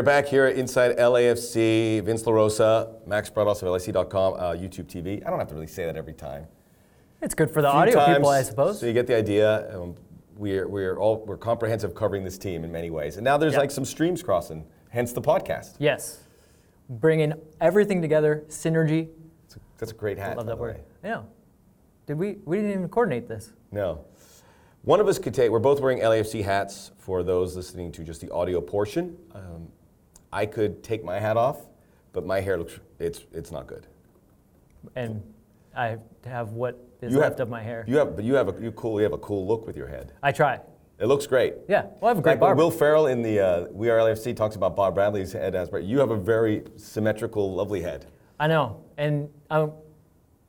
Are back here at Inside LAFC. Vince LaRosa, Max Bretos of LAC.com, uh, YouTube TV. I don't have to really say that every time. It's good for the audio times, people, I suppose. So you get the idea. Um, we're we're all we're comprehensive covering this team in many ways, and now there's Yeah. like some streams crossing. Hence the podcast. yes. Bringing everything together, synergy. That's a, that's a great hat. I Love that word. way. Yeah. Did we? We didn't even coordinate this. No. One of us could take, we're both wearing LAFC hats for those listening to just the audio portion. Um, I could take my hat off, but my hair looks, it's, it's not good. And I have what is You left have- of my hair. You have, but you have a, you cool, you have a cool look with your head. I try. It looks great. Yeah. Well, I have a great Like barber. Will Ferrell in the uh, We Are LFC talks about Bob Bradley's head as, but you have a very symmetrical, lovely head. I know, and I'm,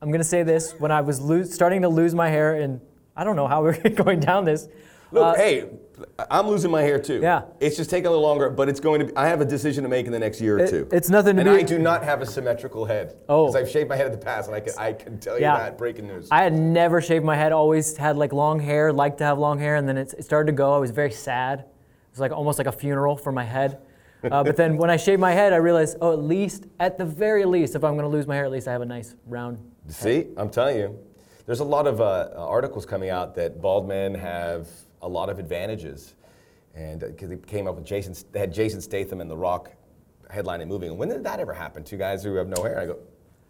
I'm gonna say this: when I was starting to lose my hair, and I don't know how we're going down this. Look, uh, hey, I'm losing my hair too. Yeah. It's just taking a little longer, but it's going to be, I have a decision to make in the next year or It- two. it's nothing to and be- I do not have a symmetrical head. Oh. Because I've shaved my head in the past, and I can, I can tell you Yeah. that. Breaking news. I had never shaved my head. Always had like long hair. Liked to have long hair, and then it, it started to go. I was very sad. It was like almost like a funeral for my head. Uh, but then when I shaved my head, I realized, oh, at least, at the very least, if I'm gonna lose my hair, at least I have a nice round. See, I'm telling you, there's a lot of uh, articles coming out that bald men have a lot of advantages, and because they came up with Jason, they had Jason Statham and The Rock headlining moving. And when did that ever happen? Two guys who have no hair. I go,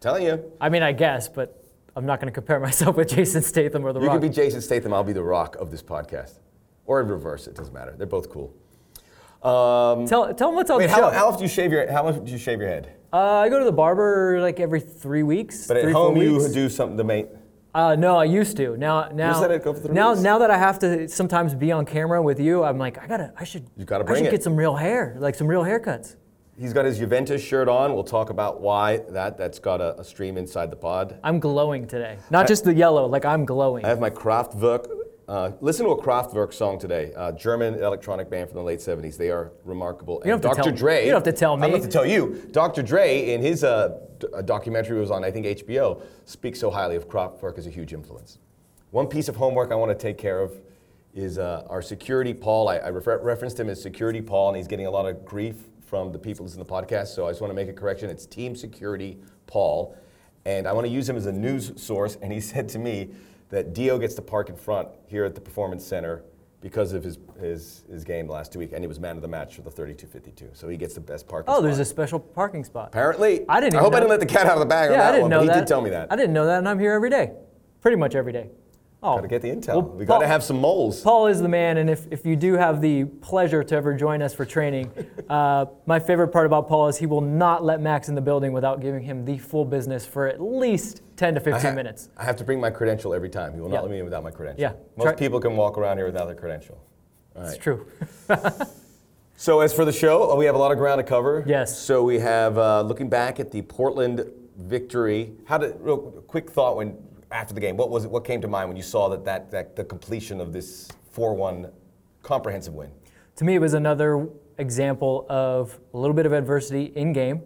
telling you, I mean, I guess, but I'm not gonna compare myself with Jason Statham or The Rock. you Rock. can be Jason Statham. I'll be The Rock of this podcast, or in reverse. It doesn't matter. They're both cool. Um, tell, tell them what's on wait, the how, show. how often do you shave your? How much do you shave your head? uh, I go to the barber like every three weeks. But at home, you weeks. do something to make. Uh, no, I used to. Now, now, let it go for three now, now that I have to sometimes be on camera with you, I'm like, I gotta, I should, You gotta bring I should it. get some real hair, like some real haircuts. He's got his Juventus shirt on. We'll talk about why that. That's got a, a stream inside the pod. I'm glowing today. Not just the yellow, like I'm glowing. I have my Kraftwerk. Uh, listen to a Kraftwerk song today. Uh, German electronic band from the late 70s. They are remarkable. You don't And have to Dr. tell- Dre. you don't have to tell me. I don't have to tell you. Dr. Dre, in his uh, d- a documentary was on, I think, HBO, speaks so highly of Kraftwerk as a huge influence. One piece of homework I want to take care of is uh, our security Paul. I, I refer- referenced him as security Paul, and he's getting a lot of grief from the people listening to the podcast. So I just want to make a correction. It's Team Security Paul, and I want to use him as a news source. And he said to me that Dio gets to park in front here at the Performance Center because of his, his, his game last two week, and he was man of the match for the 32-52. So he gets the best parking oh, spot. there's a special parking spot. Apparently, I didn't I hope I didn't let the cat out of the bag on yeah, that I didn't one, know but that. he did tell me that. I didn't know that, and I'm here every day, pretty much every day. Oh, Got to get the intel. Well, we got to Paul- have some moles. Paul is the man, and if, if you do have the pleasure to ever join us for training, uh, my favorite part about Paul is he will not let Max in the building without giving him the full business for at least 10 to 15 I ha- minutes. I have to bring my credential every time. He will not Yeah. let me in without my credential. Yeah. Most Try- people can walk around here without their credential. All It's true. So as for the show, uh, we have a lot of ground to cover. Yes. So we have uh, looking back at the Portland victory. How did real quick thought when after the game? What was it? What came to mind when you saw that that, that the completion of this four-one comprehensive win? to me, it was another example of a little bit of adversity in game,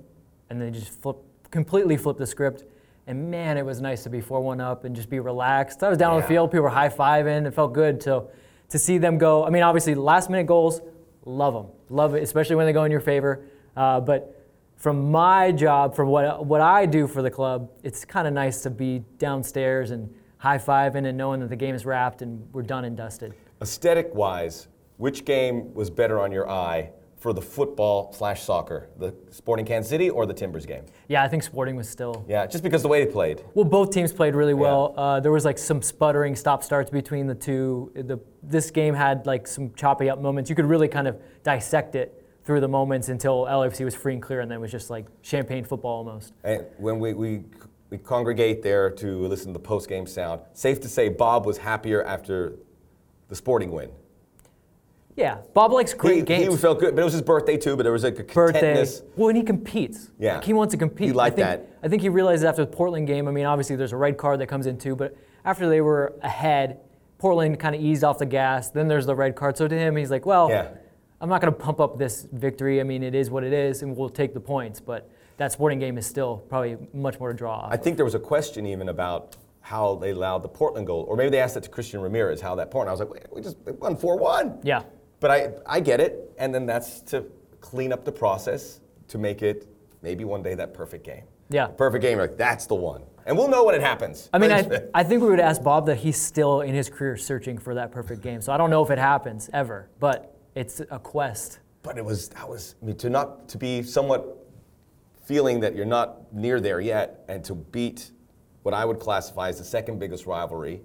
and then just flip, completely flip the script. And man, it was nice to be 4 1 up and just be relaxed. I was down on the field, people were high fiving, it felt good to, to see them go. I mean, obviously, last minute goals, love them. Love it, especially when they go in your favor. Uh, but from my job, from what, what I do for the club, it's kind of nice to be downstairs and high fiving and knowing that the game is wrapped and we're done and dusted. Aesthetic-wise, which game was better on your eye for the football slash soccer, the Sporting Kansas City or the Timbers game? Yeah, I think Sporting was still Yeah, just because the way they played. Well, both teams played really well. Uh, there was like some sputtering stop starts between the two. The, this game had like some choppy up moments. You could really kind of dissect it through the moments until LFC was free and clear, and then it was just like champagne football almost. And when we, we, we congregate there to listen to the post game sound, safe to say Bob was happier after the sporting win. Yeah, Bob likes great he, games. He felt good, but it was his birthday too, but there was like a birthday. Well, and he competes. Yeah. Like, he wants to compete. He liked I think, that. I think he realized after the Portland game. I mean, obviously there's a red card that comes in too, but after they were ahead, Portland kind of eased off the gas. Then there's the red card. So to him, he's like, well, Yeah. I'm not going to pump up this victory. I mean, it is what it is, and we'll take the points. But that sporting game is still probably much more to draw off. I think there was a question even about how they allowed the Portland goal, or maybe they asked that to Christian Ramirez, how that Portland. I was like, we just won 4 1. yeah. But I, I get it, and then that's to clean up the process to make it maybe one day that perfect game. Yeah. Perfect game, like that's the one. And we'll know when it happens. I mean, I, I think we would ask Bob that he's still in his career searching for that perfect game. So I don't know if it happens ever, but it's a quest. but it was that was I mean to not to be somewhat feeling that you're not near there yet and to beat what I would classify as the second biggest rivalry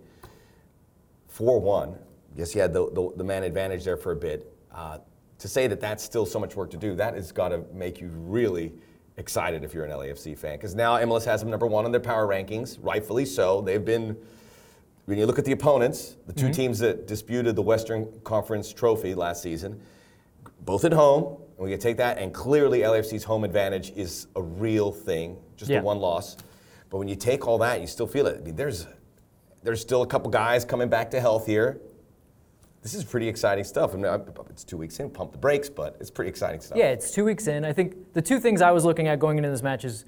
4-1 yes you had the, the, the man advantage there for a bit uh, to say that that's still so much work to do that has got to make you really excited if you're an LAFC fan because now MLS has them number one on their power rankings rightfully so they've been when you look at the opponents, the 2 teams that disputed the Western Conference trophy last season, both at home, and we can take that, and clearly LAFC's home advantage is a real thing, just Yeah. the one loss. But when you take all that, you still feel it. I mean, there's there's still a couple guys coming back to health here. This is pretty exciting stuff. I mean, it's two weeks in, pump the brakes, but it's pretty exciting stuff. Yeah, it's two weeks in. I think the two things I was looking at going into this match is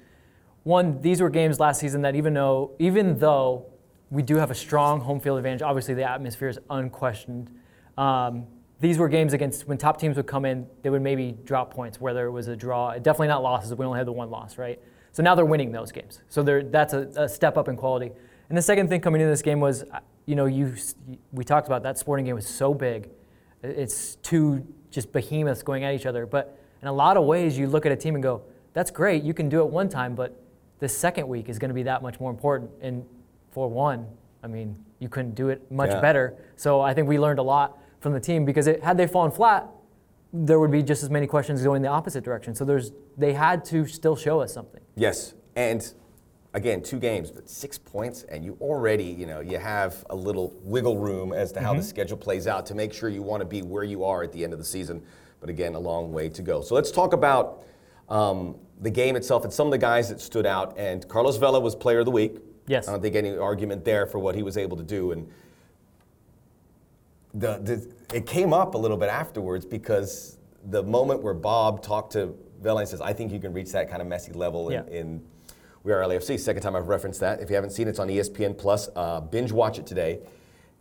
one, these were games last season that even though even though we do have a strong home field advantage, obviously the atmosphere is unquestioned. Um, these were games against when top teams would come in, they would maybe drop points, whether it was a draw, definitely not losses. We only had the one loss, right? So now they're winning those games. So that's a, a step up in quality. And the second thing coming into this game was, you know, you we talked about that sporting game was so big. It's two just behemoths going at each other. But in a lot of ways, you look at a team and go, that's great. You can do it one time, but the second week is going to be that much more important. And for one, I mean, you couldn't do it much Yeah. better. So I think we learned a lot from the team because it, had they fallen flat, there would be just as many questions going the opposite direction. So there's they had to still show us something. Yes, and again, two games, but six points, and you already, you know, you have a little wiggle room as to how the schedule plays out to make sure you want to be where you are at the end of the season. But again, a long way to go. So let's talk about um, the game itself and some of the guys that stood out. And Carlos Vela was Player of the Week. Yes. I don't think any argument there for what he was able to do. And the, the, it came up a little bit afterwards because the moment where Bob talked to Vela and says, I think you can reach that kind of messy level in, Yeah. in We Are LAFC. Second time I've referenced that. If you haven't seen it, it's on ESPN Plus. Uh, binge watch it today.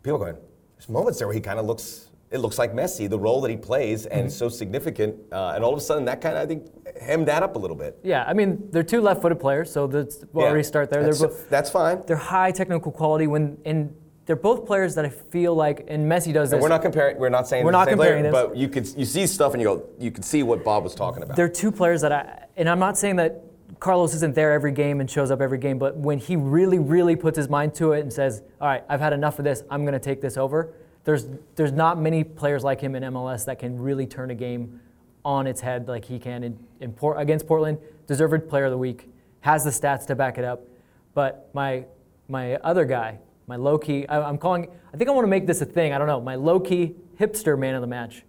People are going, there's moments there where he kind of looks, it looks like Messi, the role that he plays, and it's so significant. Uh, and all of a sudden, that kind of, I think, hemmed that up a little bit. Yeah, I mean they're two left-footed players, so that's we'll Yeah. already start there. That's, they're both that's fine. they're high technical quality when and they're both players that I feel like and Messi does this. We're not comparing. We're not saying We're not the same player, comparing this. but you could you see stuff and you go you can see what Bob was talking about. They're two players that I, and I'm not saying that Carlos isn't there every game and shows up every game, but when he really, really puts his mind to it and says, "All right, I've had enough of this. I'm going to take this over." There's there's not many players like him in MLS that can really turn a game on its head like he can in, in Port, against Portland. Deserved Player of the Week, has the stats to back it up. But my my other guy, my low key, I, I'm calling. I think I want to make this a thing. I don't know. My low key hipster man of the match,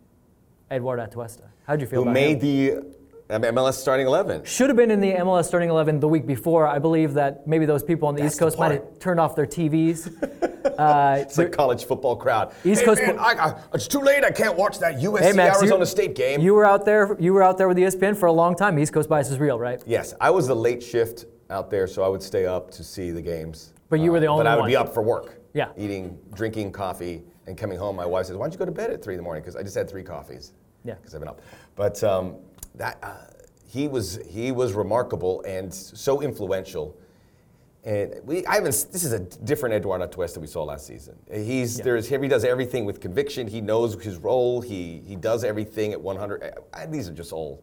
Eduardo Atuesta. How'd you feel Who about him? made the MLS starting eleven? should have been in the MLS starting 11 the week before. I believe that maybe those people on the That's East the Coast might have turned off their TVs. uh, It's a college football crowd. East hey, Coast man, I, I, it's too late. I can't watch that USC hey, Max, you- Arizona State game. You were out there. You were out there with ESPN for a long time. East Coast bias is real, right? yes, I was the late shift out there, so I would stay up to see the games. Uh, But you were the only one. But I would one. be up for work. Yeah. Eating, drinking coffee, and coming home. My wife says, "Why don't you go to bed at three in the morning?" Because I just had three coffees. Yeah. Because I've been up. But um, that uh, he was he was remarkable and so influential. And we, I haven't. This is a different Eduardo Atuesta we saw last season. He's there's him. He does everything with conviction. He knows his role. He he does everything at 100. I, these are just all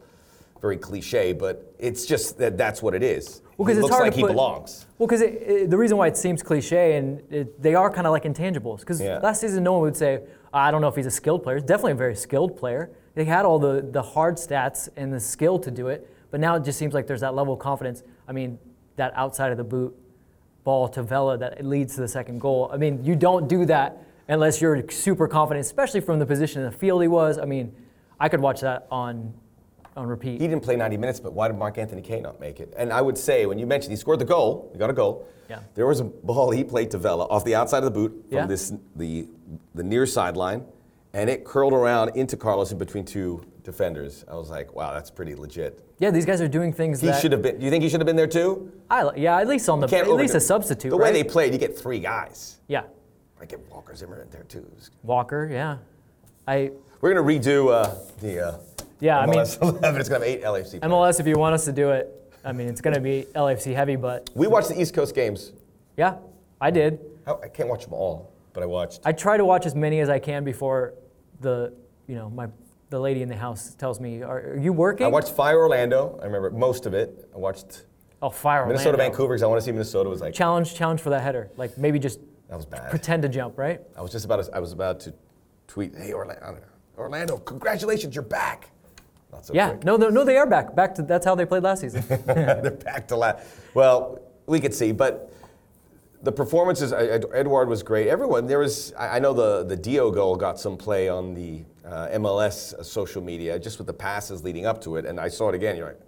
very cliche, but it's just that that's what it is. Well, he 'cause it's looks hard like to he put- belongs. Well, because the reason why it seems cliche and it, they are kind of like intangibles. Because Yeah. last season, no one would say, ah, I don't know if he's a skilled player. He's definitely a very skilled player. They had all the, the hard stats and the skill to do it. But now it just seems like there's that level of confidence. I mean, that outside of the boot ball to Vela that leads to the second goal. I mean, you don't do that unless you're super confident, especially from the position in the field he was. I mean, I could watch that on on repeat. He didn't play 90 minutes, but why did Mark-Anthony Kaye not make it? And I would say, when you mentioned he scored the goal, he got a goal. Yeah. There was a ball he played to Vela off the outside of the boot from Yeah. this the the near sideline, and it curled around into Carlos in between two defenders. I was like, wow, that's pretty legit. yeah, these guys are doing things He that should have been. Do you think he should have been there too? I yeah, at least on the at least a substitute. The way they played, you get three guys. yeah, I get Walker Zimmer in there too. Walker, yeah. I We're gonna redo uh, the uh, Yeah, I mean- MLS 11. It's gonna have eight LFC. players. MLS, if you want us to do it, I mean, it's going to be LFC heavy, but We watched the East Coast games. yeah, I did. I I can't watch them all, but I watched. I try to watch as many as I can before the, you know, my the lady in the house tells me, "Are, are you working?" I watched Fire Orlando. I remember most of it. I watched oh, fire Minnesota Orlando. Vancouver because I want to see Minnesota was like Challenge, challenge for that header. Like maybe just that was bad. pretend to jump, right? I was just about to, I was about to tweet, "Hey Orlando, Orlando, congratulations, you're back." Not so Yeah. quick. No, no, no, they are back. Back to that's how they played last season. They're back to last. Well, we could see, but the performances. Edward was great. Everyone there was. I know the the Dio goal got some play on the uh, MLS social media just with the passes leading up to it, and I saw it again. You're like.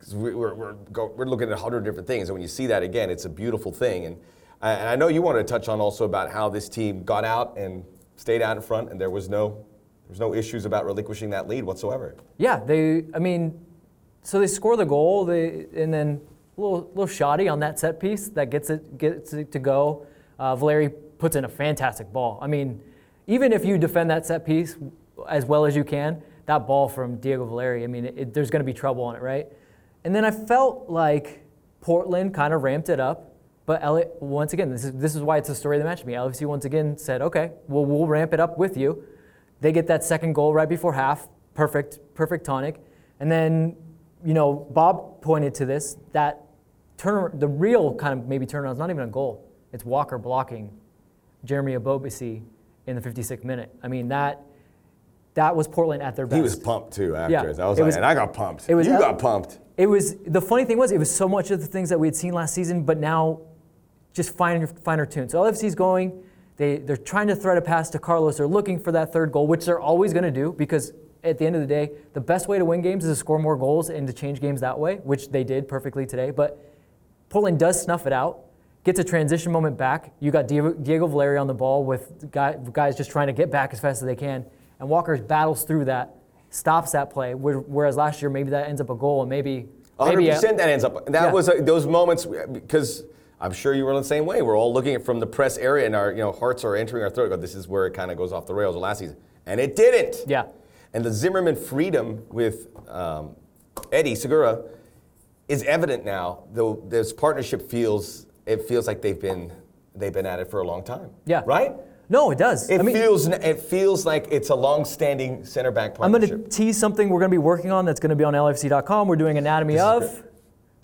'cause we- We're, we're, we're looking at a hundred different things, and when you see that again, it's a beautiful thing. And I, and I know you wanted to touch on also about how this team got out and stayed out in front, and there was no, there was no issues about relinquishing that lead whatsoever. yeah, they. I mean, so they score the goal, they and then a little little shoddy on that set piece that gets it gets it to go. Uh, Valeri puts in a fantastic ball. I mean, even if you defend that set piece as well as you can, that ball from Diego Valeri, I mean, it, there's going to be trouble on it, right? And then I felt like Portland kind of ramped it up. But LA, once again, this is, this is why it's the story of the match to me. LFC once again said, okay, well, we'll ramp it up with you. They get that second goal right before half. Perfect, perfect tonic. And then, you know, Bob pointed to this that turn, the real kind of maybe turnaround is not even a goal. It's Walker blocking Jeremy Ebobisse in the 56th minute. I mean, that that was Portland at their best. He was pumped too after. Yeah, I was like, was- and I got pumped. it was you got pumped. It was the funny thing was it was so much of the things that we had seen last season, but now just finer finer tune. So LFC's going. They they're trying to thread a pass to Carlos. They're looking for that third goal, which they're always going to do because at the end of the day, the best way to win games is to score more goals and to change games that way, which they did perfectly today. But Portland does snuff it out, gets a transition moment back. You got Diego, Valeri on the ball with guys just trying to get back as fast as they can, and Walker battles through that, stops that play. Whereas last year, maybe that ends up a goal, and maybe hundred maybe a- percent that ends up. That Yeah. was uh, those moments because I'm sure you were in the same way. We're all looking at from the press area, and our you know hearts are entering our throat. Go, this is where it kind of goes off the rails last season, and it didn't. Yeah. And the Zimmerman freedom with um, Eddie Segura is evident now. Though this partnership feels it feels like they've been they've been at it for a long time. Yeah. Right. No, it does. It I mean, feels it feels like it's a long-standing center back partnership. I'm going to tease something we're going to be working on that's going to be on LFC.com. We're doing anatomy This of.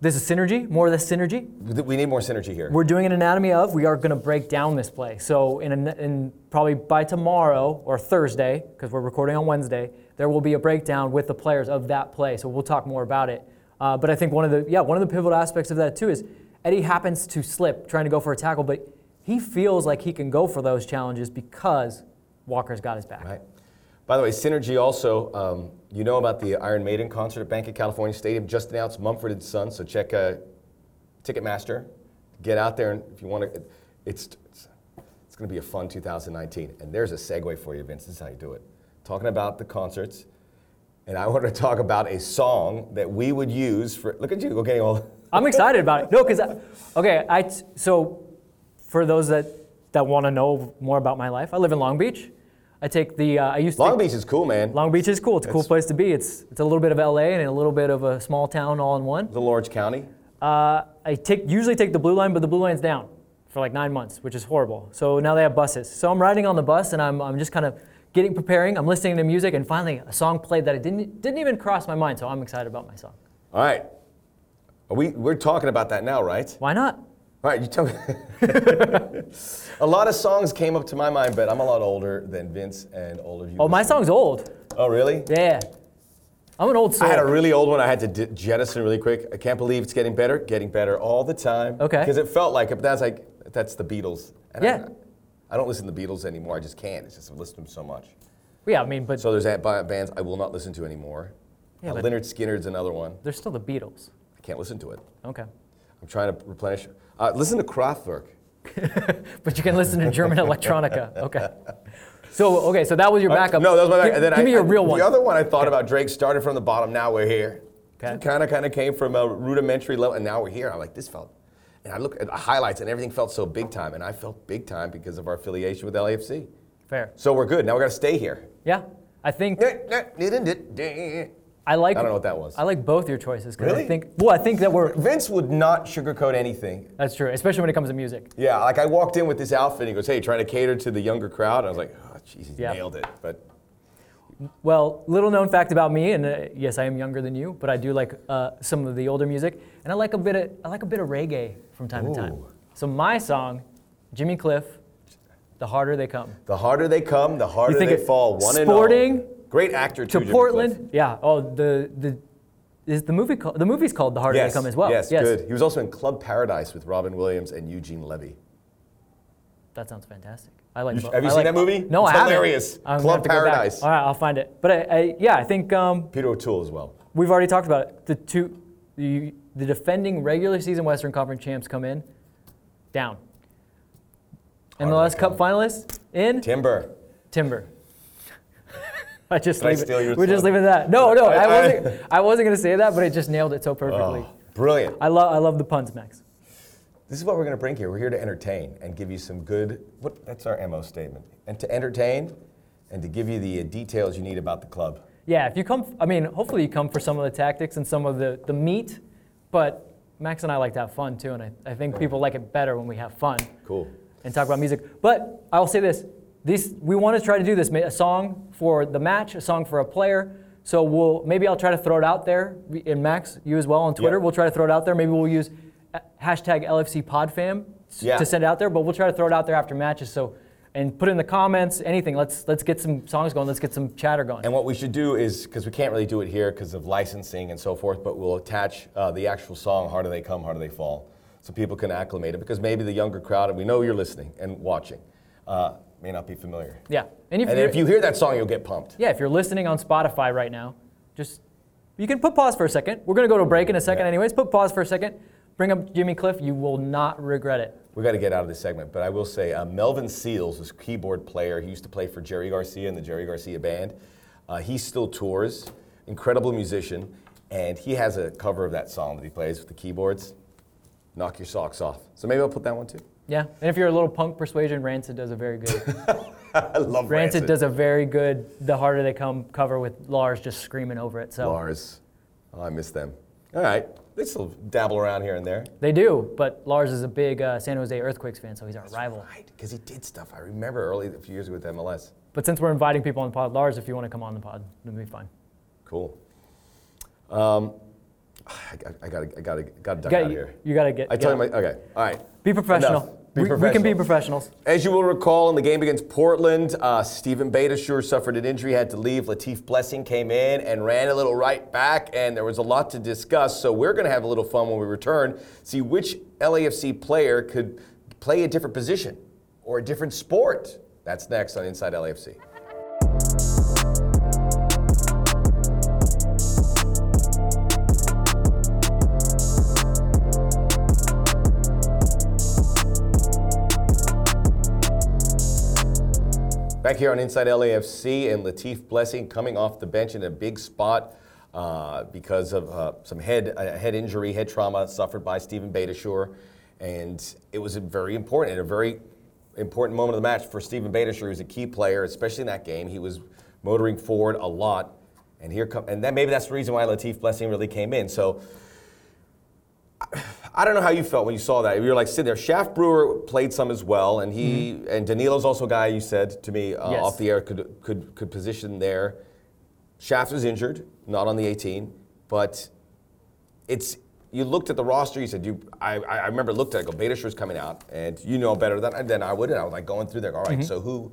This is synergy, more of this synergy. We need more synergy here. We're doing an anatomy of. We are going to break down this play. So in, a, in probably by tomorrow or Thursday, because we're recording on Wednesday, there will be a breakdown with the players of that play. So we'll talk more about it. Uh, but I think one of the yeah one of the pivotal aspects of that too is Eddie happens to slip trying to go for a tackle, but he feels like he can go for those challenges because Walker's got his back. Right. By the way, Synergy also, um, you know about the Iron Maiden concert at Bank of California Stadium, just announced Mumford and Sons, so check uh, Ticketmaster. Get out there, and if you want to, it's, it's, it's going to be a fun 2019. And there's a segue for you, Vince. This is how you do it. Talking about the concerts, and I want to talk about a song that we would use for, look at you, okay, all. I'm excited about it. No, because okay, I so for those that that want to know more about my life, I live in Long Beach. I take the uh, I used to Long Beach is cool, man. Long Beach is cool. It's a cool It's- place to be. It's it's a little bit of LA and a little bit of a small town all in one. The Orange County. Uh, I take usually take the blue line, but the blue line's down for like nine months, which is horrible. So now they have buses. So I'm riding on the bus and I'm, I'm just kind of getting preparing. I'm listening to music and finally a song played that it didn't didn't even cross my mind. So I'm excited about my song. All right. Are we, we're talking about that now, right? Why not? All right, you tell me. a lot of songs came up to my mind, but I'm a lot older than Vince and all of you. Oh, my song's old. Oh, really? Yeah. I'm an old soul. I had a really old one I had to d- jettison really quick. I can't believe it's getting better, getting better all the time. Okay. Because it felt like it, but that's like, that's the Beatles. And Yeah. I, don't listen to the Beatles anymore. I just can't. It's just I listen to them so much. yeah, I mean, but So there's bands I will not listen to anymore. Yeah, Uh, but- Lynyrd Skynyrd's another one. they're still the Beatles. I can't listen to it. Okay. I'm trying to replenish. Uh, listen to Kraftwerk. But you can listen to German electronica. Okay. So okay, so that was your backup. No, that was my Give, back. And then give I, me your I- real one. The other one I thought about Drake started from the bottom. Now we're here. Okay. Kind of, kind of, kind of came from a rudimentary level, and now we're here. I'm like, this felt. And I look at the highlights, and everything felt so big time, and I felt big time because of our affiliation with LAFC. Fair. So we're good. Now we got to stay here. Yeah. I think I like. I don't know what that was. I like both your choices because Really? I think. Well, I think that we're. Vince would not sugarcoat anything. That's true, especially when it comes to music. Yeah, like I walked in with this outfit, and he goes, "Hey, trying to cater to the younger crowd." I was like, "Oh, jeez, he Yeah. nailed it." But Well, little known fact about me, and uh, yes, I am younger than you, but I do like uh, some of the older music, and I like a bit of I like a bit of reggae from time to time. So my song, Jimmy Cliff, "The Harder They Come." the harder they come, the harder think they it- fall. One and Sporting all. Great actor too. to Portland. Yeah. Oh, the the is the movie called the movie's called The Harder Yes, They Come as well. Yes, good. He was also in Club Paradise with Robin Williams and Eugene Levy. That sounds fantastic. I like. You have you I seen like- that movie? No, It's I haven't. hilarious. I'm Club have to go back. Paradise. All right, I'll find it. But I, I, yeah, I think um, Peter O'Toole as well. we've already talked about it. The two, the, the defending regular season Western Conference champs come in, down. And the last cup finalist in Timber. Timber. I just Did I leave steal it. your We just leave it at that. No, no, I- I, I- wasn't. I wasn't gonna say that, but it just nailed it so perfectly. Oh, brilliant. I love. I love the puns, Max. This is what we're going to bring here. We're here to entertain and give you some good. What? That's our mo statement. And to entertain, and to give you the uh, details you need about the club. Yeah, if you come, I mean, hopefully you come for some of the tactics and some of the, the meat, but Max and I like to have fun too, and I, I think people like it better when we have fun Cool. and talk about music. But I will say this, these, we want to try to do this, a song for the match, a song for a player. So we'll, maybe I'll try to throw it out there, and Max, you as well on Twitter, we'll try to throw it out there. Maybe we'll use hashtag LFC PodFam Yeah. to send out there, but we'll try to throw it out there after matches. So, and put in the comments, anything. Let's, let's get some songs going, let's get some chatter going. And what we should do is, because we can't really do it here because of licensing and so forth, but we'll attach uh, the actual song, Harder They Come, Harder They Fall, so people can acclimate it, because maybe the younger crowd, and we know you're listening and watching, uh, may not be familiar. Yeah, and if, And if you hear that song, you'll get pumped. yeah, if you're listening on Spotify right now, just you can put pause for a second. We're gonna go to a break in a second, Yeah. anyways. Put pause for a second. Bring up Jimmy Cliff. You will not regret it. We got to get out of this segment, but I will say uh, Melvin Seals a keyboard player. He used to play for Jerry Garcia and the Jerry Garcia Band. Uh, he still tours, incredible musician, and he has a cover of that song that he plays with the keyboards. Knock your socks off. So maybe I'll put that one too. Yeah, and if you're a little punk persuasion, Rancid does a very good. I love Rancid Rancid. does a very good. The harder they come cover with Lars just screaming over it. So Lars. Oh, I miss them. All right, they still dabble around here and there. they do, but Lars is a big uh, San Jose Earthquakes fan, so he's our rival. Right, because he did stuff. I remember early a few years ago with MLS. But since we're inviting people on the pod, Lars, if you want to come on the pod, it'll be fine. Cool. Um, I, got- I gotta, I gotta, gotta duck You out gotta, of here. you gotta get. I told my, okay, all right. Be professional. Enough. Be we, we can be professionals. As you will recall, in the game against Portland, uh, Steven Beitashour suffered an injury, had to leave. Latif Blessing came in and ran a little right back, and there was a lot to discuss. So we're going to have a little fun when we return, see which LAFC player could play a different position or a different sport. That's next on Inside LAFC. Back here on Inside LAFC, and Latif Blessing coming off the bench in a big spot uh, because of uh, some head uh, head injury, head trauma suffered by Steven Beitashour, and it was a very important, and a very important moment of the match for Steven Beitashour, who's a key player, especially in that game. He was motoring forward a lot, and here come, and then maybe that's the reason why Latif Blessing really came in. So. I don't know how you felt when you saw that. You were like sitting there. Shaft Brewer played some as well, and he and Danilo's also a guy you said to me uh, Yes. off the air could could could position there. Shaft was injured, not on the 18, but it's you looked at the roster. You said you. I, I remember looked at it. I Go Beitashour's coming out, and you know better than than I would. And I was like going through there. All right, so who?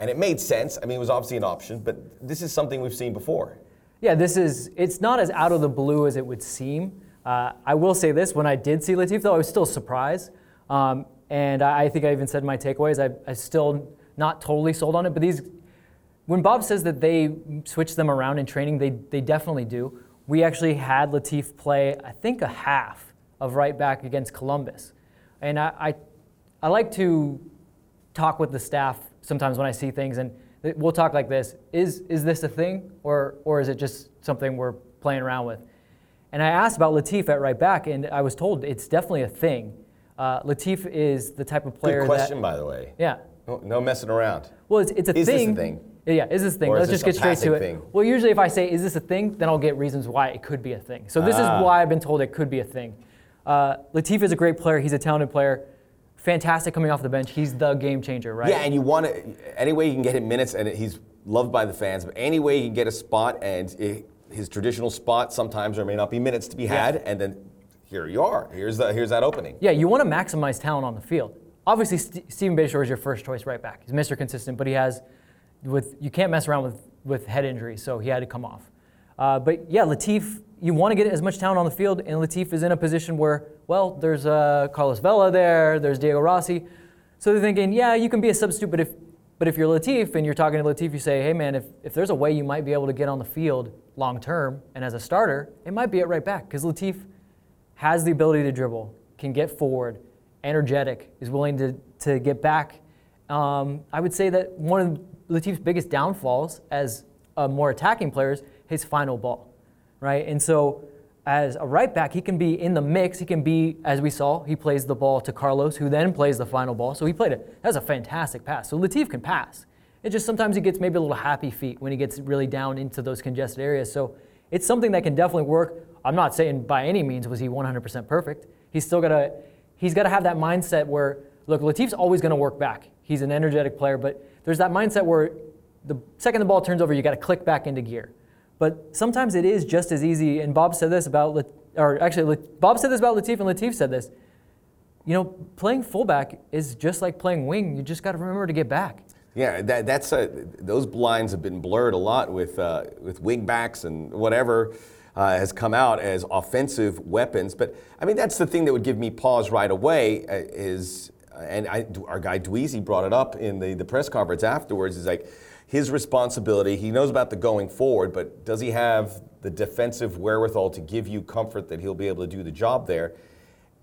And it made sense. I mean, it was obviously an option, but this is something we've seen before. Yeah, this is, it's not as out of the blue as it would seem. Uh, I will say this, when I did see Latif, though, I was still surprised. Um, and I, I think I even said my takeaways, I, I still not totally sold on it. But these, when Bob says that they switch them around in training, they, they definitely do. We actually had Latif play, I think, a half of right back against Columbus. And I, I, I like to talk with the staff sometimes when I see things, and we'll talk like this: Is is this a thing, or or is it just something we're playing around with? And I asked about Latif at right back, and I was told it's definitely a thing. Uh, Latif is the type of player Good question, that by the way. yeah. No, no messing around. Well, it's, it's a thing. Is this a thing. thing? Yeah, is this a thing? Or Let's just get straight to it. thing? Well, usually if I say, is this a thing, then I'll get reasons why it could be a thing. So this Ah. is why I've been told it could be a thing. Uh, Latif is a great player. He's a talented player. Fantastic coming off the bench. He's the game changer, right? Yeah, and you want to any way you can get him minutes, and he's loved by the fans. But any way you can get a spot, and it, his traditional spot, sometimes there may not be minutes to be had, and then here you are. Here's the here's that opening. Yeah, you want to maximize talent on the field. Obviously, St- Steven Beitashour is your first choice right back. He's Mr. Consistent, but he has, with you can't mess around with, with head injuries, so he had to come off. Uh, but yeah, Latif, you want to get as much talent on the field, and Latif is in a position where, well, there's uh, Carlos Vela there, there's Diego Rossi, so they're thinking, yeah, you can be a substitute, but if but if you're Latif and you're talking to Latif, you say, hey man, if, if there's a way you might be able to get on the field long term and as a starter, it might be at right back because Latif has the ability to dribble, can get forward, energetic, is willing to, to get back. Um, I would say that one of Latif's biggest downfalls as a more attacking player is his final ball, right? And so as a right back, he can be in the mix. He can be, as we saw, he plays the ball to Carlos, who then plays the final ball. So he played it. That was a fantastic pass. So Latif can pass. It just sometimes he gets maybe a little happy feet when he gets really down into those congested areas. So it's something that can definitely work. I'm not saying by any means was he 100% perfect. He's still got to he's got to have that mindset where look, Latif's always going to work back. He's an energetic player, but there's that mindset where the second the ball turns over, you got to click back into gear. But sometimes it is just as easy. And Bob said this about, or actually, Bob said this about Latif, and Latif said this. You know, playing fullback is just like playing wing. You just got to remember to get back. Yeah, that, that's a, those lines have been blurred a lot with uh, with wing backs and whatever uh, has come out as offensive weapons. But I mean, that's the thing that would give me pause right away uh, is, and I, our guy Dweezy brought it up in the, the press conference afterwards. Is like his responsibility. He knows about the going forward, but does he have the defensive wherewithal to give you comfort that he'll be able to do the job there?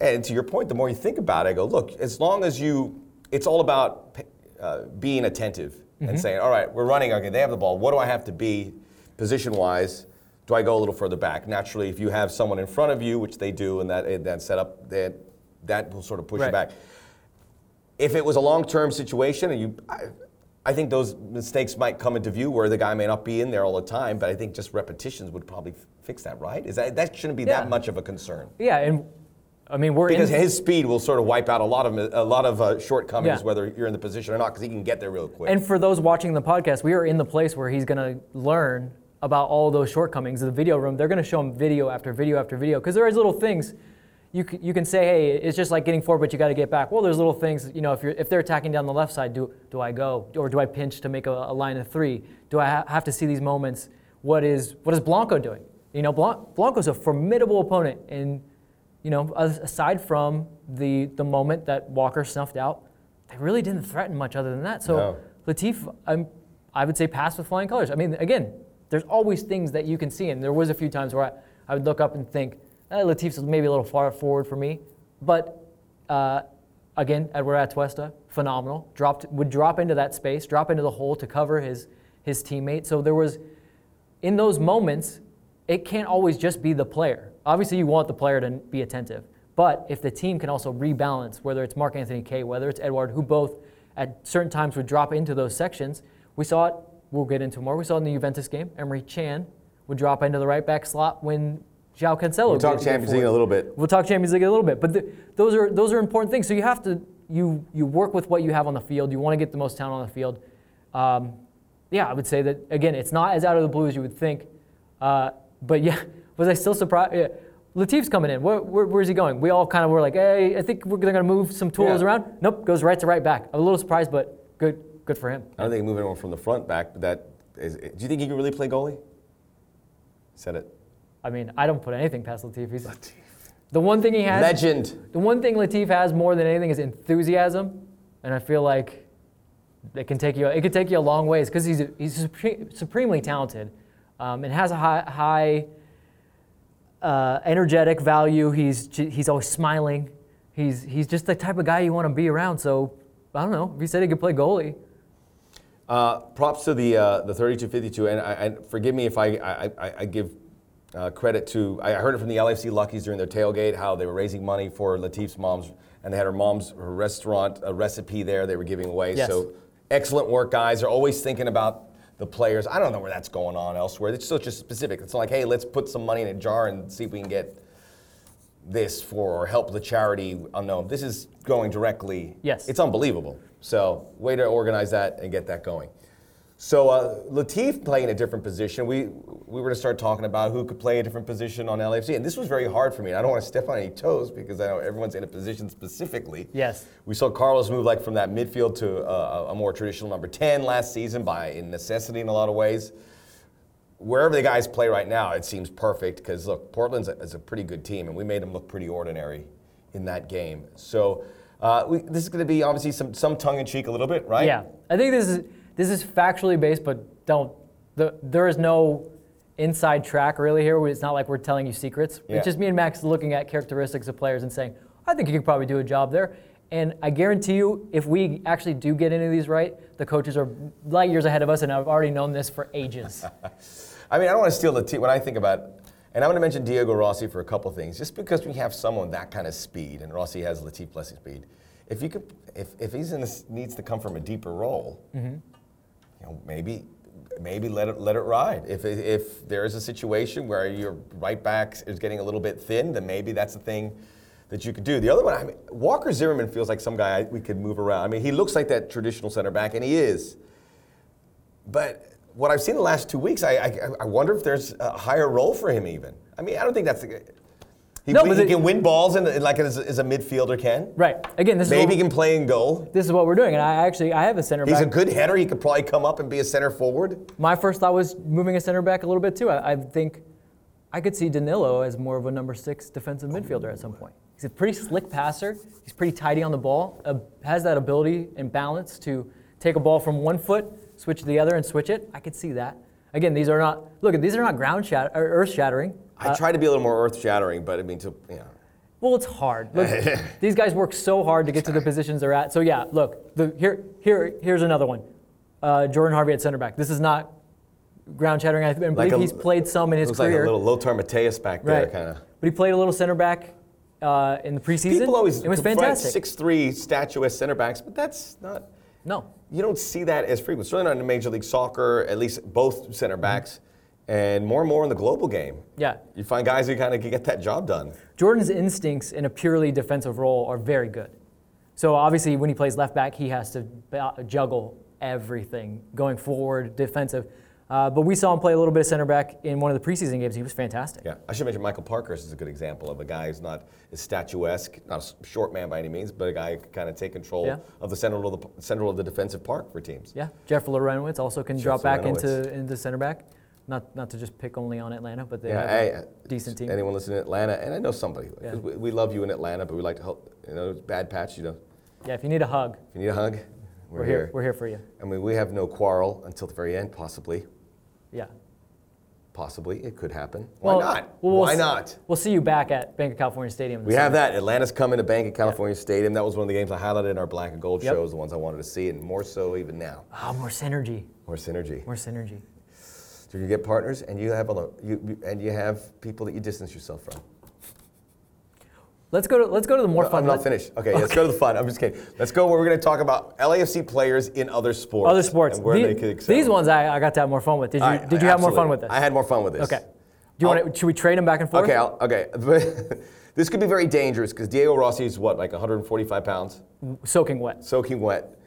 And to your point, the more you think about it, I go, look, as long as you, it's all about uh, being attentive and saying, all right, we're running, okay, they have the ball. What do I have to be position wise? Do I go a little further back? Naturally, if you have someone in front of you, which they do, and that, and that setup, that, that will sort of push Right. you back. If it was a long term situation, and you, I, I think those mistakes might come into view where the guy may not be in there all the time, but I think just repetitions would probably f- fix that, right? Is that, that shouldn't be Yeah. that much of a concern. Yeah, and I mean, we're Because in, his speed will sort of wipe out a lot of a lot of uh, shortcomings, Yeah. whether you're in the position or not, because he can get there real quick. And for those watching the podcast, we are in the place where he's going to learn about all those shortcomings. The video room, they're going to show him video after video after video because there is little things. You can, you can say, hey, it's just like getting forward, but you got to get back. Well, there's little things. You know, if you're if they're attacking down the left side, do do I go or do I pinch to make a, a line of three? Do I ha- have to see these moments? What is what is Blanco doing? You know, Blan- Blanco's a formidable opponent, and you know, aside from the the moment that Walker snuffed out, they really didn't threaten much other than that. So No. Latif, I'm, I would say pass with flying colors. I mean, again, there's always things that you can see, and there was a few times where I, I would look up and think, eh, Latif's maybe a little far forward for me, but uh, again, Edward Atuesta, phenomenal. Dropped would drop into that space, drop into the hole to cover his his teammate. So there was in those moments, it can't always just be the player. Obviously, you want the player to be attentive. But if the team can also rebalance, whether it's Mark-Anthony Kaye, whether it's Edward, who both at certain times would drop into those sections, we saw it, we'll get into more. We saw it in the Juventus game. Emre Can would drop into the right back slot when João Cancelo we'll talk Champions League a little bit. We'll talk Champions League a little bit, but th those are those are important things. So you have to you you work with what you have on the field. You want to get the most talent on the field. Um, yeah, I would say that again. It's not as out of the blue as you would think. Uh, but yeah, was I still surprised? Yeah. Latif's coming in. Where, where, where's he going? We all kind of were like, hey, I think we're going to move some tools Yeah. around. Nope, goes right to right back. I'm a little surprised, but good good for him. I don't think he moved anyone from the front back, but that is. Do you think he can really play goalie? Said it. I mean, I don't put anything past Latif. He's, the one thing he has. Legend. The one thing Latif has more than anything is enthusiasm, and I feel like it can take you it can take you a long ways because he's he's supre- supremely talented, um, and has a high high uh, energetic value. He's he's always smiling. He's he's just the type of guy you want to be around. So I don't know if he said he could play goalie. Uh, props to the uh, the 3252, and I, I, forgive me if I I, I, I give uh, credit to. I heard it from the LFC Luckies during their tailgate how they were raising money for Latif's mom's, and they had her mom's her restaurant a recipe there they were giving away. Yes. So excellent work, guys. They're always thinking about the players. I don't know where that's going on elsewhere. It's still just specific. It's like, hey, let's put some money in a jar and see if we can get this for or help the charity unknown. This is going directly. Yes. It's unbelievable. So way to organize that and get that going. So uh, Latif playing a different position. We we were to start talking about who could play a different position on LAFC, and this was very hard for me. I don't want to step on any toes because I know everyone's in a position specifically. Yes. We saw Carlos move like from that midfield to uh, a more traditional number ten last season by in necessity in a lot of ways. Wherever the guys play right now, it seems perfect because look, Portland's a, is a pretty good team, and we made them look pretty ordinary in that game. So. Uh, we, this is going to be obviously some, some tongue in cheek a little bit, right? Yeah, I think this is this is factually based, but don't the, there is no inside track really here. It's not like we're telling you secrets. Yeah. It's just me and Max looking at characteristics of players and saying, I think you could probably do a job there. And I guarantee you, if we actually do get any of these right, the coaches are light years ahead of us, and I've already known this for ages. I mean, I don't want to steal the team. When I think about, and I'm going to mention Diego Rossi for a couple things, just because we have someone that kind of speed, and Rossi has Latif Blessing speed. If you could, if, if he's in this, needs to come from a deeper role, Mm-hmm. You know, maybe maybe let it let it ride. If if there is a situation where your right back is getting a little bit thin, then maybe that's the thing that you could do. The other one, I mean, Walker Zimmerman feels like some guy we could move around. I mean, he looks like that traditional center back, and he is. But what I've seen the last two weeks, I, I, I wonder if there's a higher role for him even. I mean, I don't think that's. The, he, No, he can win balls and like as, as a midfielder can. right. Again, this is Maybe what, he can play in goal. this is what we're doing, and I actually I have a center He's back. a good header. He could probably come up and be a center forward. My first thought was moving a center back a little bit too. I, I think I could see Danilo as more of a number six defensive midfielder at some point. He's a pretty slick passer. He's pretty tidy on the ball. Uh, has that ability and balance to take a ball from one foot, switch to the other, and switch it. I could see that. Again, these are not look. These are not ground shat- or earth shattering. I try to be a little more earth shattering, but I mean, to you know, Well, it's hard. Look, these guys work so hard to get to the positions they're at. So yeah, look, the, here, here, here's another one. Uh, Jordan Harvey at center back. This is not ground shattering. I believe Like a- he's played some in his looks career. like a little Lothar Matthäus back there, right. kind of. But he played a little center back uh, in the preseason. People always it was fantastic. Six three statuesque center backs, but that's not. No, You don't see that as frequent. Certainly not in Major League Soccer. At least both center backs, and more and more in the global game. yeah. You find guys who kind of get that job done. Jordan's instincts in a purely defensive role are very good. So obviously, when he plays left back, he has to juggle everything going forward, defensive. Uh, but we saw him play a little bit of center back in one of the preseason games. He was fantastic. Yeah, I should mention Michael Parkhurst is a good example of a guy who's not as statuesque, not a short man by any means, but a guy who can kind of take control Yeah. of the central of the central of the defensive park for teams. Yeah, Jeff Larentowicz also can Jeff drop back into into center back. Not not to just pick only on Atlanta, but they Yeah, have decent team. Anyone listening in Atlanta, and I know somebody. Yeah. We, we love you in Atlanta, but we like to help. You know, bad patch. You know, Yeah, if you need a hug, if you need a hug, we're, we're, here. We're here for you. I mean, we have no quarrel until the very end, possibly. Yeah. Possibly, it could happen. Why Well, not? well, we'll Why not? We'll see you back at Bank of California Stadium. We have summer. that. Atlanta's coming to Bank of California Stadium. That was one of the games I highlighted in our black and gold Yep. shows, the ones I wanted to see, and more so even now. Ah, more synergy. More synergy. More synergy. So you get partners, and you have a, lo- you, and you have people that you distance yourself from. Let's go to let's go to the more No, fun. I'm not finished. Okay, let's go to the fun. I'm just kidding. Let's go where we're going to talk about LAFC players in other sports. Other sports. And where The- they could excel. these ones I, I got to have more fun with. Did you right, Did you have more fun with this? I had more fun with this. Okay. Do you I'll- want to? Should we trade them back and forth? Okay, I'll, okay. this could be very dangerous because Diego Rossi is what, like 145 pounds, Soaking wet. soaking wet.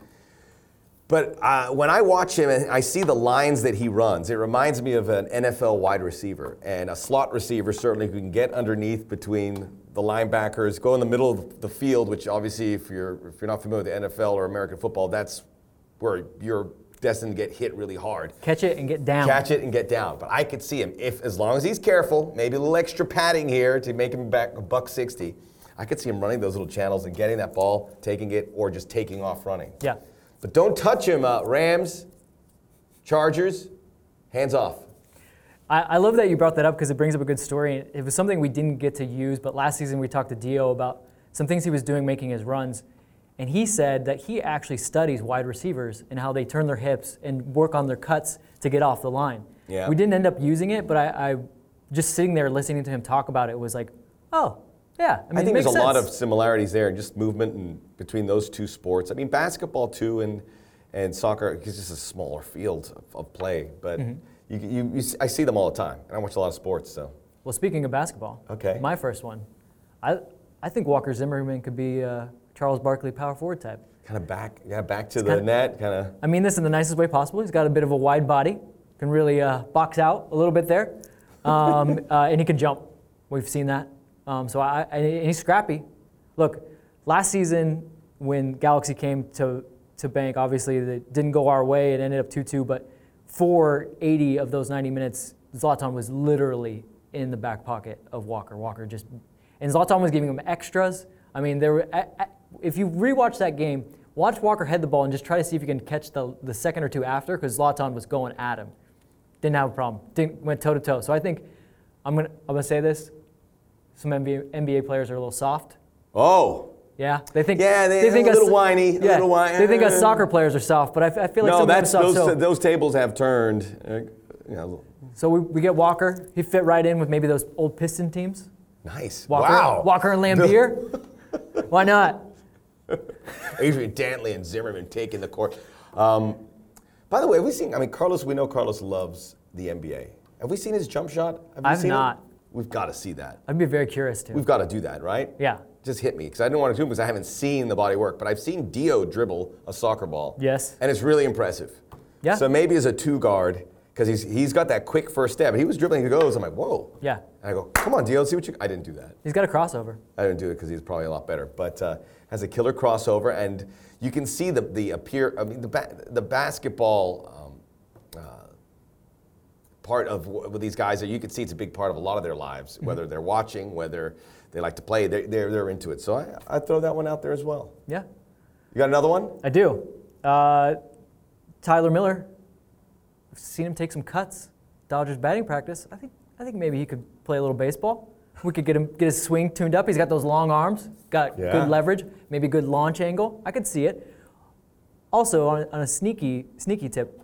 But uh, when I watch him and I see the lines that he runs, it reminds me of an NFL wide receiver and a slot receiver certainly who can get underneath between the linebackers, go in the middle of the field, which obviously, if you're if you're not familiar with the NFL or American football, that's where you're destined to get hit really hard. Catch it and get down. Catch it and get down. But I could see him if, as long as he's careful, maybe a little extra padding here to make him back a buck sixty. I could see him running those little channels and getting that ball, taking it, or just taking off running. Yeah. But don't touch him, uh, Rams, Chargers, hands off. I, I love that you brought that up because it brings up a good story. It was something we didn't get to use, but last season we talked to Dio about some things he was doing making his runs. And he said that he actually studies wide receivers and how they turn their hips and work on their cuts to get off the line. Yeah. We didn't end up using it, but I, I just sitting there listening to him talk about it was like, oh, yeah. I, mean, I think there's a lot of similarities there, and just movement and between those two sports. I mean, basketball too, and and soccer it's just a smaller field of, of play. But Mm-hmm. you, you, you, I see them all the time, and I watch a lot of sports. So Well, speaking of basketball, Okay. my first one, I I think Walker Zimmerman could be a Charles Barkley power forward type. kind of back, yeah, back to the kinda- net, kind of. I mean this in the nicest way possible. He's got a bit of a wide body, can really uh, box out a little bit there, um, uh, and he can jump. We've seen that. Um, so I, and he's scrappy. Look, last season when Galaxy came to to bank, obviously it didn't go our way. It ended up 2-2, but for 80 of those 90 minutes, Zlatan was literally in the back pocket of Walker. Walker just, and Zlatan was giving him extras. I mean, there were, if you rewatch that game, watch Walker head the ball and just try to see if you can catch the, the second or two after, because Zlatan was going at him. Didn't have a problem. Didn't went toe to toe. So I think I'm gonna I'm gonna say this. Some NBA, NBA players are a little soft. Oh, Yeah, they think. Yeah, they- think a little us- whiny, a Yeah, little whiny. they think us soccer players are soft, but I, I feel like no, some that's of them are those, soft. So, those tables have turned. Uh, you know, so we, we get Walker. He fit right in with maybe those old Piston teams. nice. Walker, wow. Walker and Laimbeer. Why not? Adrian Dantley and Zimmerman taking the court. Um, by the way, have we seen? I mean, Carlos. We know Carlos loves the NBA. Have we seen his jump shot? Have I've seen it? We've got to see that. I'd be very curious too. We've got to do that, right? Yeah. Just hit me because I didn't want to do it because I haven't seen the body work, but I've seen Dio dribble a soccer ball. Yes. And it's really impressive. Yeah. So maybe as a two guard, because he's he's got that quick first step. He was dribbling, he goes. I'm like, whoa. Yeah. And I go, come on, Dio, see what you. I didn't do that. He's got a crossover. I didn't do it because he's probably a lot better, but uh, has a killer crossover, and you can see the the appear. I mean, the ba- the basketball part of with these guys. You can see it's a big part of a lot of their lives, whether they're watching, whether they like to play. They're they're, they're into it. So I I throw that one out there as well. Yeah, You got another one? I do. Uh, Tyler Miller. I've seen him take some cuts. Dodgers batting practice. I think I think maybe he could play a little baseball. We could get him get his swing tuned up. He's got those long arms. Got Yeah. good leverage. Maybe good launch angle. I could see it. Also on, on a sneaky sneaky tip,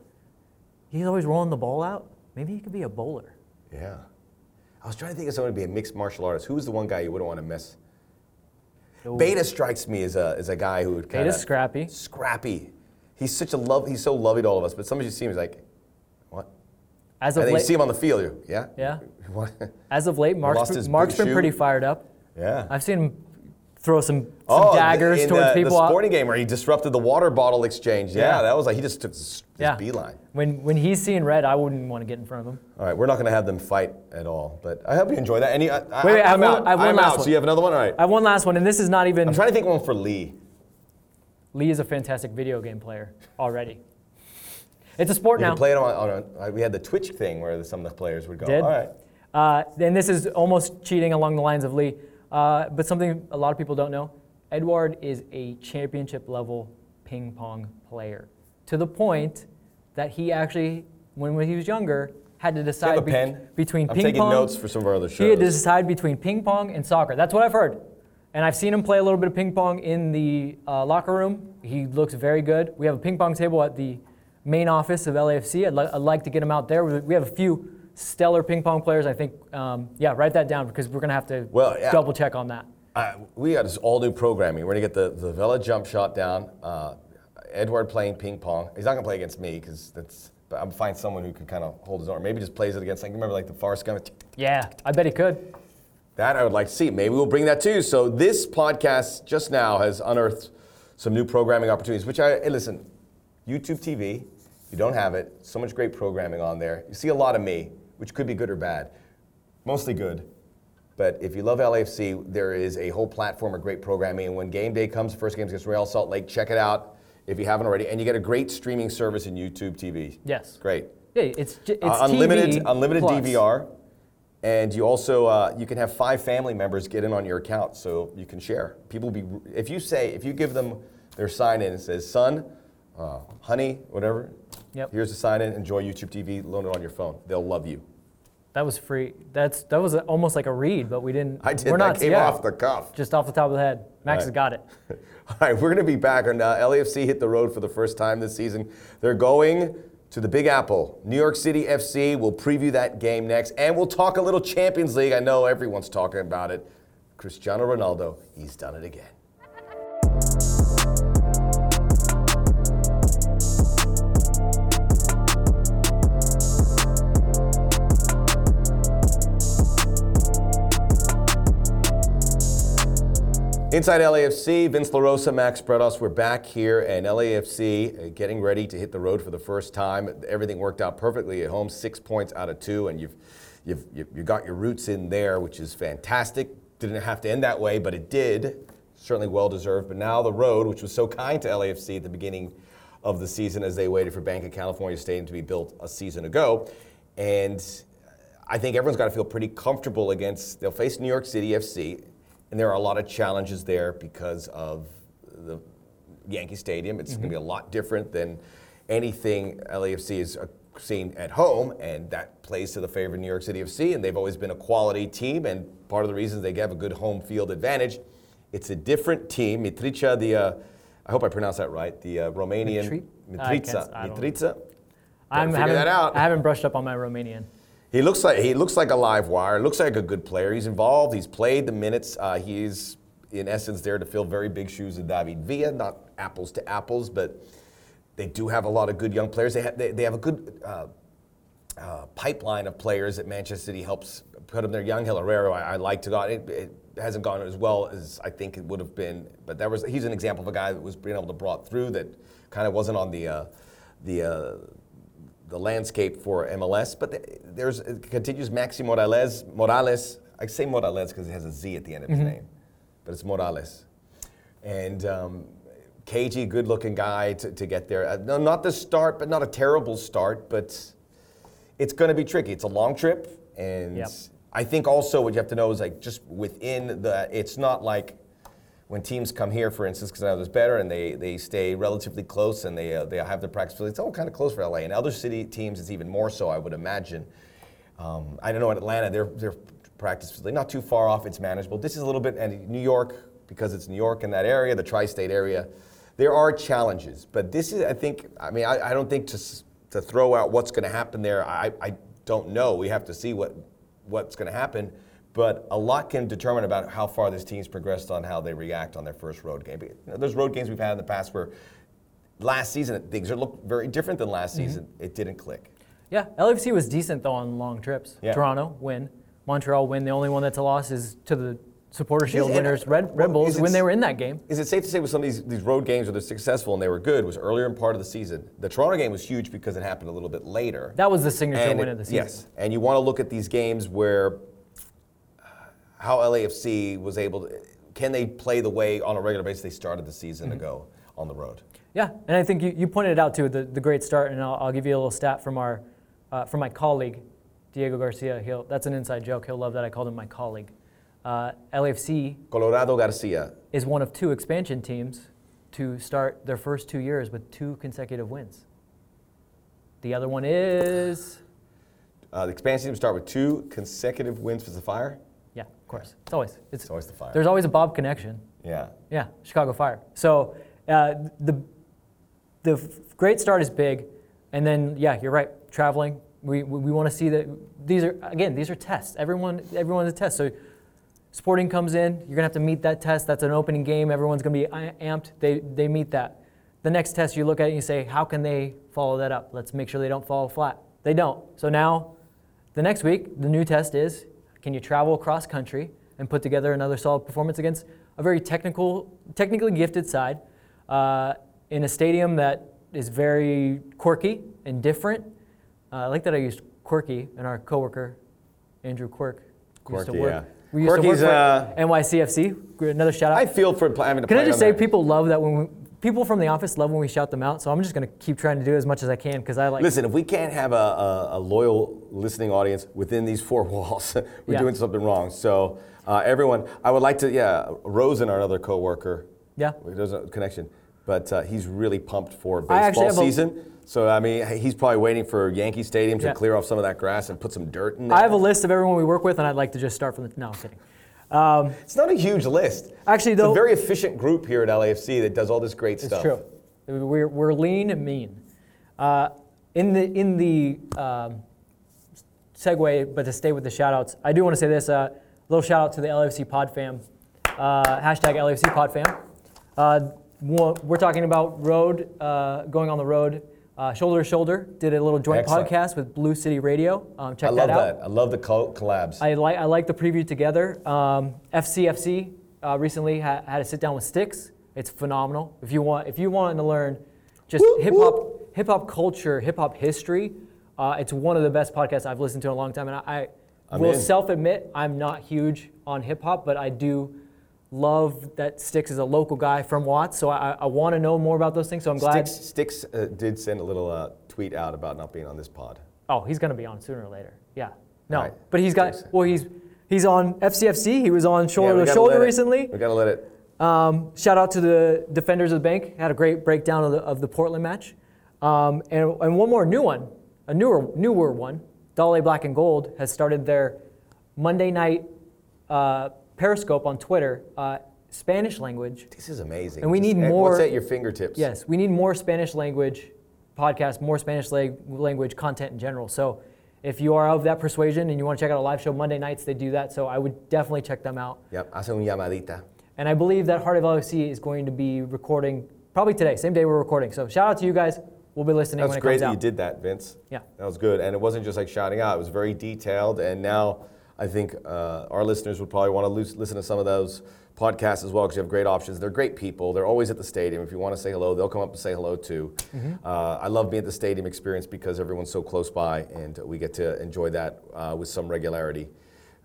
he's always rolling the ball out. Maybe he could be a bowler. Yeah. I was trying to think of someone to be a mixed martial artist. Who's the one guy you wouldn't want to miss? Ooh. Beta strikes me as a, as a guy who would kind of Beta's scrappy. Scrappy. He's such a love. He's so lovey to all of us. But sometimes you see him, he's like, what? As of late. And then you see him on the field. You, yeah. Yeah. As of late, Mark's, lost been- his Mark's been pretty fired up. yeah. I've seen him throw some, some oh, daggers in towards the, people. The sporting game where he disrupted the water bottle exchange. Yeah, Yeah. that was like he just took his, his Yeah. beeline. When when he's seeing red, I wouldn't want to get in front of him. All right, we're not going to have them fight at all, but I hope you enjoy that. Any, I, Wait, wait, I have I'm one- out. I have one I'm last out. one. So you have another one. All right. I have one last one, and this is not even. I'm trying to think of one for Lee. Lee is a fantastic video game player already. It's a sport You now. play it on. on a, we had the Twitch thing where some of the players would go. Did? All right. Uh, and this is almost cheating along the lines of Lee, uh, but something a lot of people don't know. Edward is a championship level ping pong player to the point that he actually, when, when he was younger, had to decide pen? between I'm ping taking pong. notes for some of our other shows. He had to decide between ping pong and soccer. That's what I've heard. And I've seen him play a little bit of ping pong in the uh, locker room. He looks very good. We have a ping pong table at the main office of LAFC. I'd, li- I'd like to get him out there. We have a few stellar ping pong players. I think, um, yeah, write that down because we're going to have to Well, yeah. double check on that. Uh, we got this all new programming. We're gonna get the, the Vela jump shot down. Uh, Edward playing ping pong. He's not gonna play against me because that's. But I'm find someone who can kind of hold his own. Maybe just plays it against. I Like remember like the Forrest Gump. Yeah, I bet he could. That I would like to see. Maybe we'll bring that too. So this podcast just now has unearthed some new programming opportunities. Which I hey, listen, YouTube TV. You don't have it, so much great programming on there. You see a lot of me, which could be good or bad. Mostly good. But if you love LAFC, there is a whole platform of great programming. And when game day comes, first game's against Real Salt Lake, check it out if you haven't already. And you get a great streaming service in YouTube TV. Yes. Great. Yeah, it's, it's Uh, unlimited TV unlimited plus. DVR, and you also uh, you can have five family members get in on your account, so you can share. People be if you say if you give them their sign in and says son, uh, honey, whatever. Yep. Here's the sign in. Enjoy YouTube TV. Load it on your phone. They'll love you. That was free. That's that was almost like a read, but we didn't. I did. We're that not came yeah, off the cuff. just off the top of the head. Max has got it. All right, we're going to be back on uh, LAFC hit the road for the first time this season. They're going to the Big Apple. New York City FC. We'll preview that game next, and we'll talk a little Champions League. I know everyone's talking about it. Cristiano Ronaldo, he's done it again. Inside LAFC, Vince LaRosa, Max Bretos, we're back here, and LAFC uh, getting ready to hit the road for the first time. Everything worked out perfectly at home, six points out of two, and you've, you've, you've you got your roots in there, which is fantastic. Didn't have to end that way, but it did. Certainly well deserved. But now the road, which was so kind to LAFC at the beginning of the season as they waited for Bank of California Stadium to be built a season ago. And I think everyone's got to feel pretty comfortable against, they'll face New York City FC, and there are a lot of challenges there because of the Yankee Stadium. It's mm-hmm. going to be a lot different than anything LAFC has uh, seen at home, and that plays to the favor of New York City FC. And they've always been a quality team, and part of the reason they have a good home field advantage. It's a different team. Mitrica, the uh, I hope I pronounced that right. The uh, Romanian Mitrica. Mitrica. I'm figure that out. I haven't brushed up on my Romanian. He looks like he looks like a live wire. Looks like a good player. He's involved. He's played the minutes. Uh, he's in essence there to fill very big shoes of David Villa. Not apples to apples, but they do have a lot of good young players. They have they, they have a good uh, uh, pipeline of players that Manchester City helps put in there. Yangel Herrera, I, I like to go. It, it hasn't gone as well as I think it would have been, but that was he's an example of a guy that was being able to brought through that kind of wasn't on the uh, the uh, the landscape for MLS. But there's it continues Maxi Moralez. Morales. I say Morales because it has a Z at the end of his mm-hmm. name, but it's Morales. And um, cagey, good-looking guy to, to get there. Uh, no, not the start, but not a terrible start. But it's going to be tricky. It's a long trip, and yep. I think also what you have to know is like just within the. It's not like when teams come here, for instance, because I know there's better and they, they stay relatively close and they, uh, they have their practice facilities. It's all kind of close for LA. And other city teams, it's even more so, I would imagine. Um, I don't know in Atlanta, their, their practice facility, not too far off, it's manageable. This is a little bit, and New York, because it's New York in that area, the tri state area, there are challenges. But this is, I think, I mean, I, I don't think to, to throw out what's going to happen there, I, I don't know. We have to see what, what's going to happen but a lot can determine about how far this team's progressed on how they react on their first road game. You know, there's road games we've had in the past where last season things are look very different than last mm-hmm. season. It didn't click. Yeah, LFC was decent though on long trips. Yeah. Toronto win, Montreal win. The only one that's a loss is to the Supporter Shield is, winners, Red, Red Bulls, when they were in that game. Is it safe to say with some of these, these road games where they're successful and they were good was earlier in part of the season? The Toronto game was huge because it happened a little bit later. That was the signature and win it, of the season. Yes, and you want to look at these games where how LAFC was able to, can they play the way on a regular basis they started the season mm-hmm. ago on the road? Yeah, and I think you, you pointed it out too, the, the great start, and I'll, I'll give you a little stat from our uh, from my colleague, Diego Garcia. He'll, that's an inside joke. He'll love that I called him my colleague. Uh, LAFC Colorado Garcia is one of two expansion teams to start their first two years with two consecutive wins. The other one is. Uh, the expansion team start with two consecutive wins for the Fire course. It's always it's, it's always the fire. There's always a Bob connection. Yeah. Yeah, Chicago Fire. So uh, the the great start is big, and then yeah, you're right. Traveling, we we, we want to see that these are again these are tests. Everyone everyone's a test. So Sporting comes in, you're gonna have to meet that test. That's an opening game. Everyone's gonna be amped. They they meet that. The next test, you look at it and you say, how can they follow that up? Let's make sure they don't fall flat. They don't. So now, the next week, the new test is can you travel across country and put together another solid performance against a very technical, technically gifted side uh, in a stadium that is very quirky and different? Uh, I like that I used quirky, and our coworker Andrew Quirk quirky, used to work. Yeah. We used Quirky's, to work for uh, NYCFC. Another shout out. I feel for having to. Can I just say, people love that when we, people from the office love when we shout them out, so I'm just going to keep trying to do as much as I can because I like. Listen, if we can't have a, a, a, loyal listening audience within these four walls, we're yeah. doing something wrong. So uh, everyone, I would like to, yeah, Rosen, our other coworker. Yeah. There's a connection, but uh, he's really pumped for baseball season. A, so I mean, he's probably waiting for Yankee Stadium to yeah. clear off some of that grass and put some dirt in there. I have a list of everyone we work with, and I'd like to just start from the. No, I'm kidding. Um, it's not a huge list. Actually, though, it's a very efficient group here at LAFC that does all this great it's stuff. It's true. We're, we're lean and mean. Uh, in the in the um, segue, but to stay with the shout outs, I do want to say this. Uh, little shout out to the LAFC Pod fam. Uh, hashtag LAFC Pod fam. Uh, we're talking about road, uh, going on the road uh, shoulder to Shoulder did a little joint Excellent. podcast with Blue City Radio. Um, check I that out. I love that. I love the collabs. I like I like the preview together. Um, FCFC uh, recently ha- had a sit down with Sticks. It's phenomenal. If you want, if you want to learn just hip hop, hip hop culture, hip hop history, uh, it's one of the best podcasts I've listened to in a long time. And I, I will self admit I'm not huge on hip hop, but I do love that Sticks is a local guy from Watts. So I, I want to know more about those things. So I'm glad. Sticks, Sticks uh, did send a little uh, tweet out about not being on this pod. Oh, he's going to be on sooner or later. Yeah. No, Right. but he's got. Well, he's he's on FCFC. He was on shoulder we to shoulder recently. We gotta let it. Um, shout out to the defenders of the bank. Had a great breakdown of the, of the Portland match. Um, and, and one more new one, a newer newer one. Dolly Black and Gold has started their Monday night uh, Periscope on Twitter, uh, Spanish language. This is amazing. And we Just- need What's more- at your fingertips? Yes, we need more Spanish language podcasts, more Spanish language content in general. So if you are of that persuasion and you want to check out a live show Monday nights, they do that. So I would definitely check them out. Yep. Hace un llamadita. And I believe that Heart of LFC is going to be recording probably today, same day we're recording. So shout out to you guys. We'll be listening That's when it great comes that out. you did that, Vince. Yeah. That was good. And it wasn't just like shouting out, it was very detailed. And now I think uh, our listeners would probably want to listen to some of those podcasts as well because you have great options. They're great people. They're always at the stadium. If you want to say hello, they'll come up and say hello too. Mm-hmm. Uh, I love being at the stadium experience because everyone's so close by and we get to enjoy that uh, with some regularity.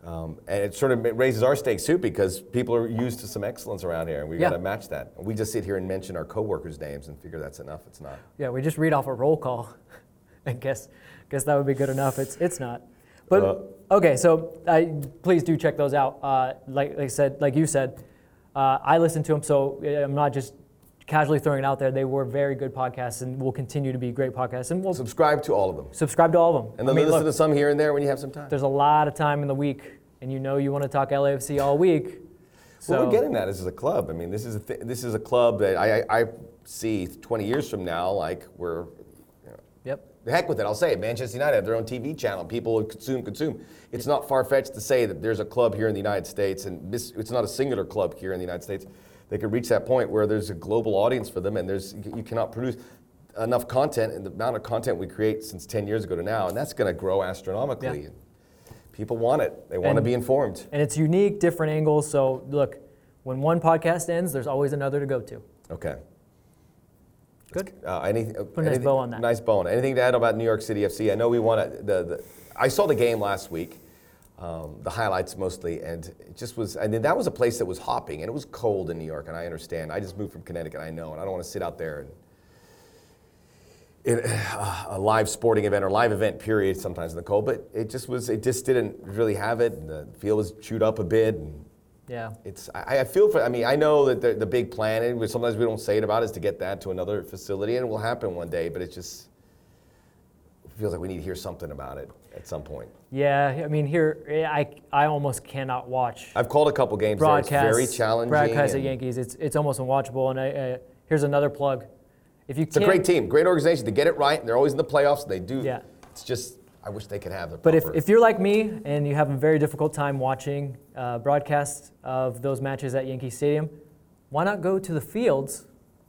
Um, and it sort of raises our stakes too because people are used to some excellence around here and we Yeah. got to match that. We just sit here and mention our coworkers' names and figure that's enough. It's not. Yeah, we just read off a roll call. I guess guess that would be good enough. It's it's not. But Uh, okay, so I, please do check those out. Uh, like, like I said, like you said, uh, I listen to them, so I'm not just casually throwing it out there. They were very good podcasts, and will continue to be great podcasts. And we'll Subscribe to all of them. subscribe to all of them. And I then mean, listen look, to some here and there when you have some time. there's a lot of time in the week, and you know you want to talk LAFC all week. So well, we're getting that. This is a club. I mean, this is a th- this is a club that I, I, I see 20 years from now. Like we're, you know, Yep. The heck with it. I'll say it. Manchester United have their own TV channel. People consume, consume. It's not far fetched to say that there's a club here in the United States, and this, it's not a singular club here in the United States. They could reach that point where there's a global audience for them, and there's you cannot produce enough content and the amount of content we create since 10 years ago to now, and that's going to grow astronomically. Yeah. People want it. They want to be informed. And it's unique, different angles. So look, when one podcast ends, there's always another to go to. Okay. Good. Uh, anything, a nice bow on that. Nice bow on it. Anything to add about New York City FC? I know we want to. The, the, I saw the game last week, um, the highlights mostly, and it just was. I mean, that was a place that was hopping, and it was cold in New York, and I understand. I just moved from Connecticut, I know, and I don't want to sit out there and. In a live sporting event or live event period sometimes in the cold, but it just was. It just didn't really have it. And the field was chewed up a bit, and Yeah. it's I, I feel for I mean I know that the, the big plan and sometimes we don't say it about is to get that to another facility and it will happen one day but it just feels like we need to hear something about it at some point. Yeah, I mean here I I almost cannot watch I've called a couple games there. broadcast. It's very challenging. Broadcast at and Yankees. It's it's almost unwatchable. And I, uh, here's another plug. If you It's a great team, great organization. They get it right and they're always in the playoffs. They do. Yeah. It's just I wish they could have the. But if, if you're like me and you have a very difficult time watching uh, broadcasts of those matches at Yankee Stadium, why not go to the fields,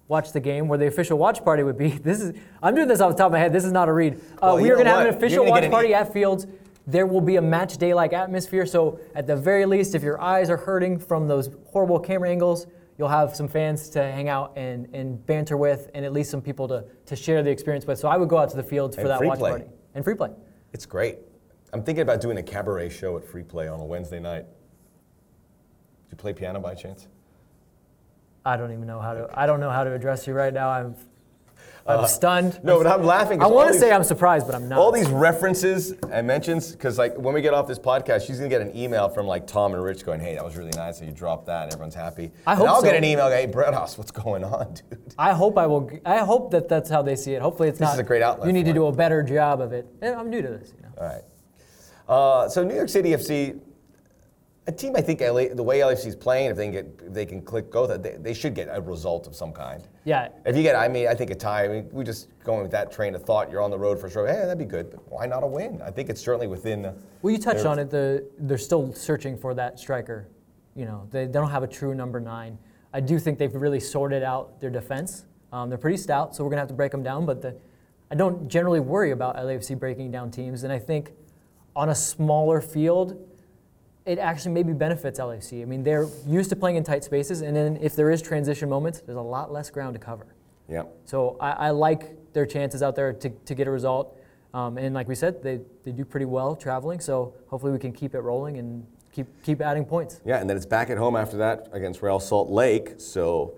watch the game where the official watch party would be? This is I'm doing this off the top of my head. This is not a read. Uh, Well, we are going to have an official watch an party e- at Fields. There will be a match day like atmosphere. So at the very least, if your eyes are hurting from those horrible camera angles, you'll have some fans to hang out and, and banter with, and at least some people to, to share the experience with. So I would go out to the fields for And that watch play. party and free play. It's great. I'm thinking about doing a cabaret show at Free Play on a Wednesday night. Do you play piano by chance? I don't even know how to. I don't know how to address you right now. I'm, I'm stunned. Uh, No, but I'm laughing. 'cause I all want to these- say I'm surprised, but I'm not. All these references and mentions, because like when we get off this podcast, she's gonna get an email from like Tom and Rich going, "Hey, that was really nice that you dropped that. and Everyone's happy." I and hope I'll so. get an email, "Hey, Bretos, what's going on, dude?" I hope I will. I hope that that's how they see it. Hopefully, it's This not. is a great outlet You need for to do a better job of it. Eh, I'm new to this. You know. All right. Uh, so New York City FC, a team I think LA, the way LAFC is playing, if they can get, if they can click go, they, they should get a result of some kind. Yeah. If you get, I mean, I think a tie. I mean, we just going with that train of thought. You're on the road for sure. Hey, that'd be good. But why not a win? I think it's certainly within. the- Well, you touched on it. The they're still searching for that striker. You know, they, they don't have a true number nine. I do think they've really sorted out their defense. Um, they're pretty stout, so we're gonna have to break them down. But the, I don't generally worry about LAFC breaking down teams, and I think on a smaller field, it actually maybe benefits LAFC. I mean, they're used to playing in tight spaces, and then if there is transition moments, there's a lot less ground to cover. Yeah. So I, I like their chances out there to, to get a result. Um, and like we said, they, they do pretty well traveling. So hopefully we can keep it rolling and keep keep adding points. Yeah, and then it's back at home after that against Real Salt Lake. So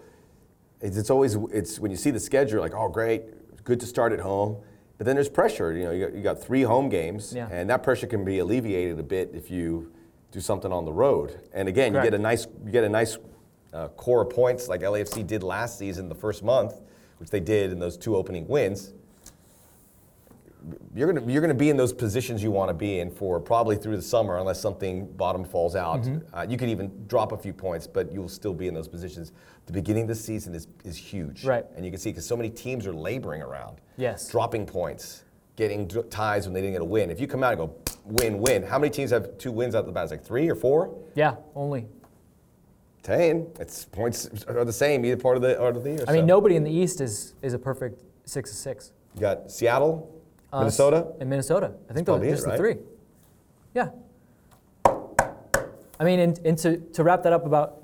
it's, it's always it's when you see the schedule, like oh great, good to start at home. But then there's pressure. You know, you got, you got three home games, Yeah. and that pressure can be alleviated a bit if you do something on the road. And again, you get a nice you get a nice uh, core of points like LAFC did last season, the first month, which they did in those two opening wins. You're gonna you're gonna be in those positions you want to be in for probably through the summer, unless something bottom falls out. Uh, you could even drop a few points, but you'll still be in those positions. The beginning of the season is is huge, Right. And you can see because so many teams are laboring around, Yes. dropping points, getting ties when they didn't get a win. If you come out and go win win, how many teams have two wins out of the bat? It's like three or four. Yeah, only. Ten. It's points are the same either part of the part of the year. I mean, so. nobody in the East is is a perfect six to six. You got Seattle, Us Minnesota. and Minnesota. I think those probably are it, just right? the three. Yeah. I mean, and, and to, to wrap that up about,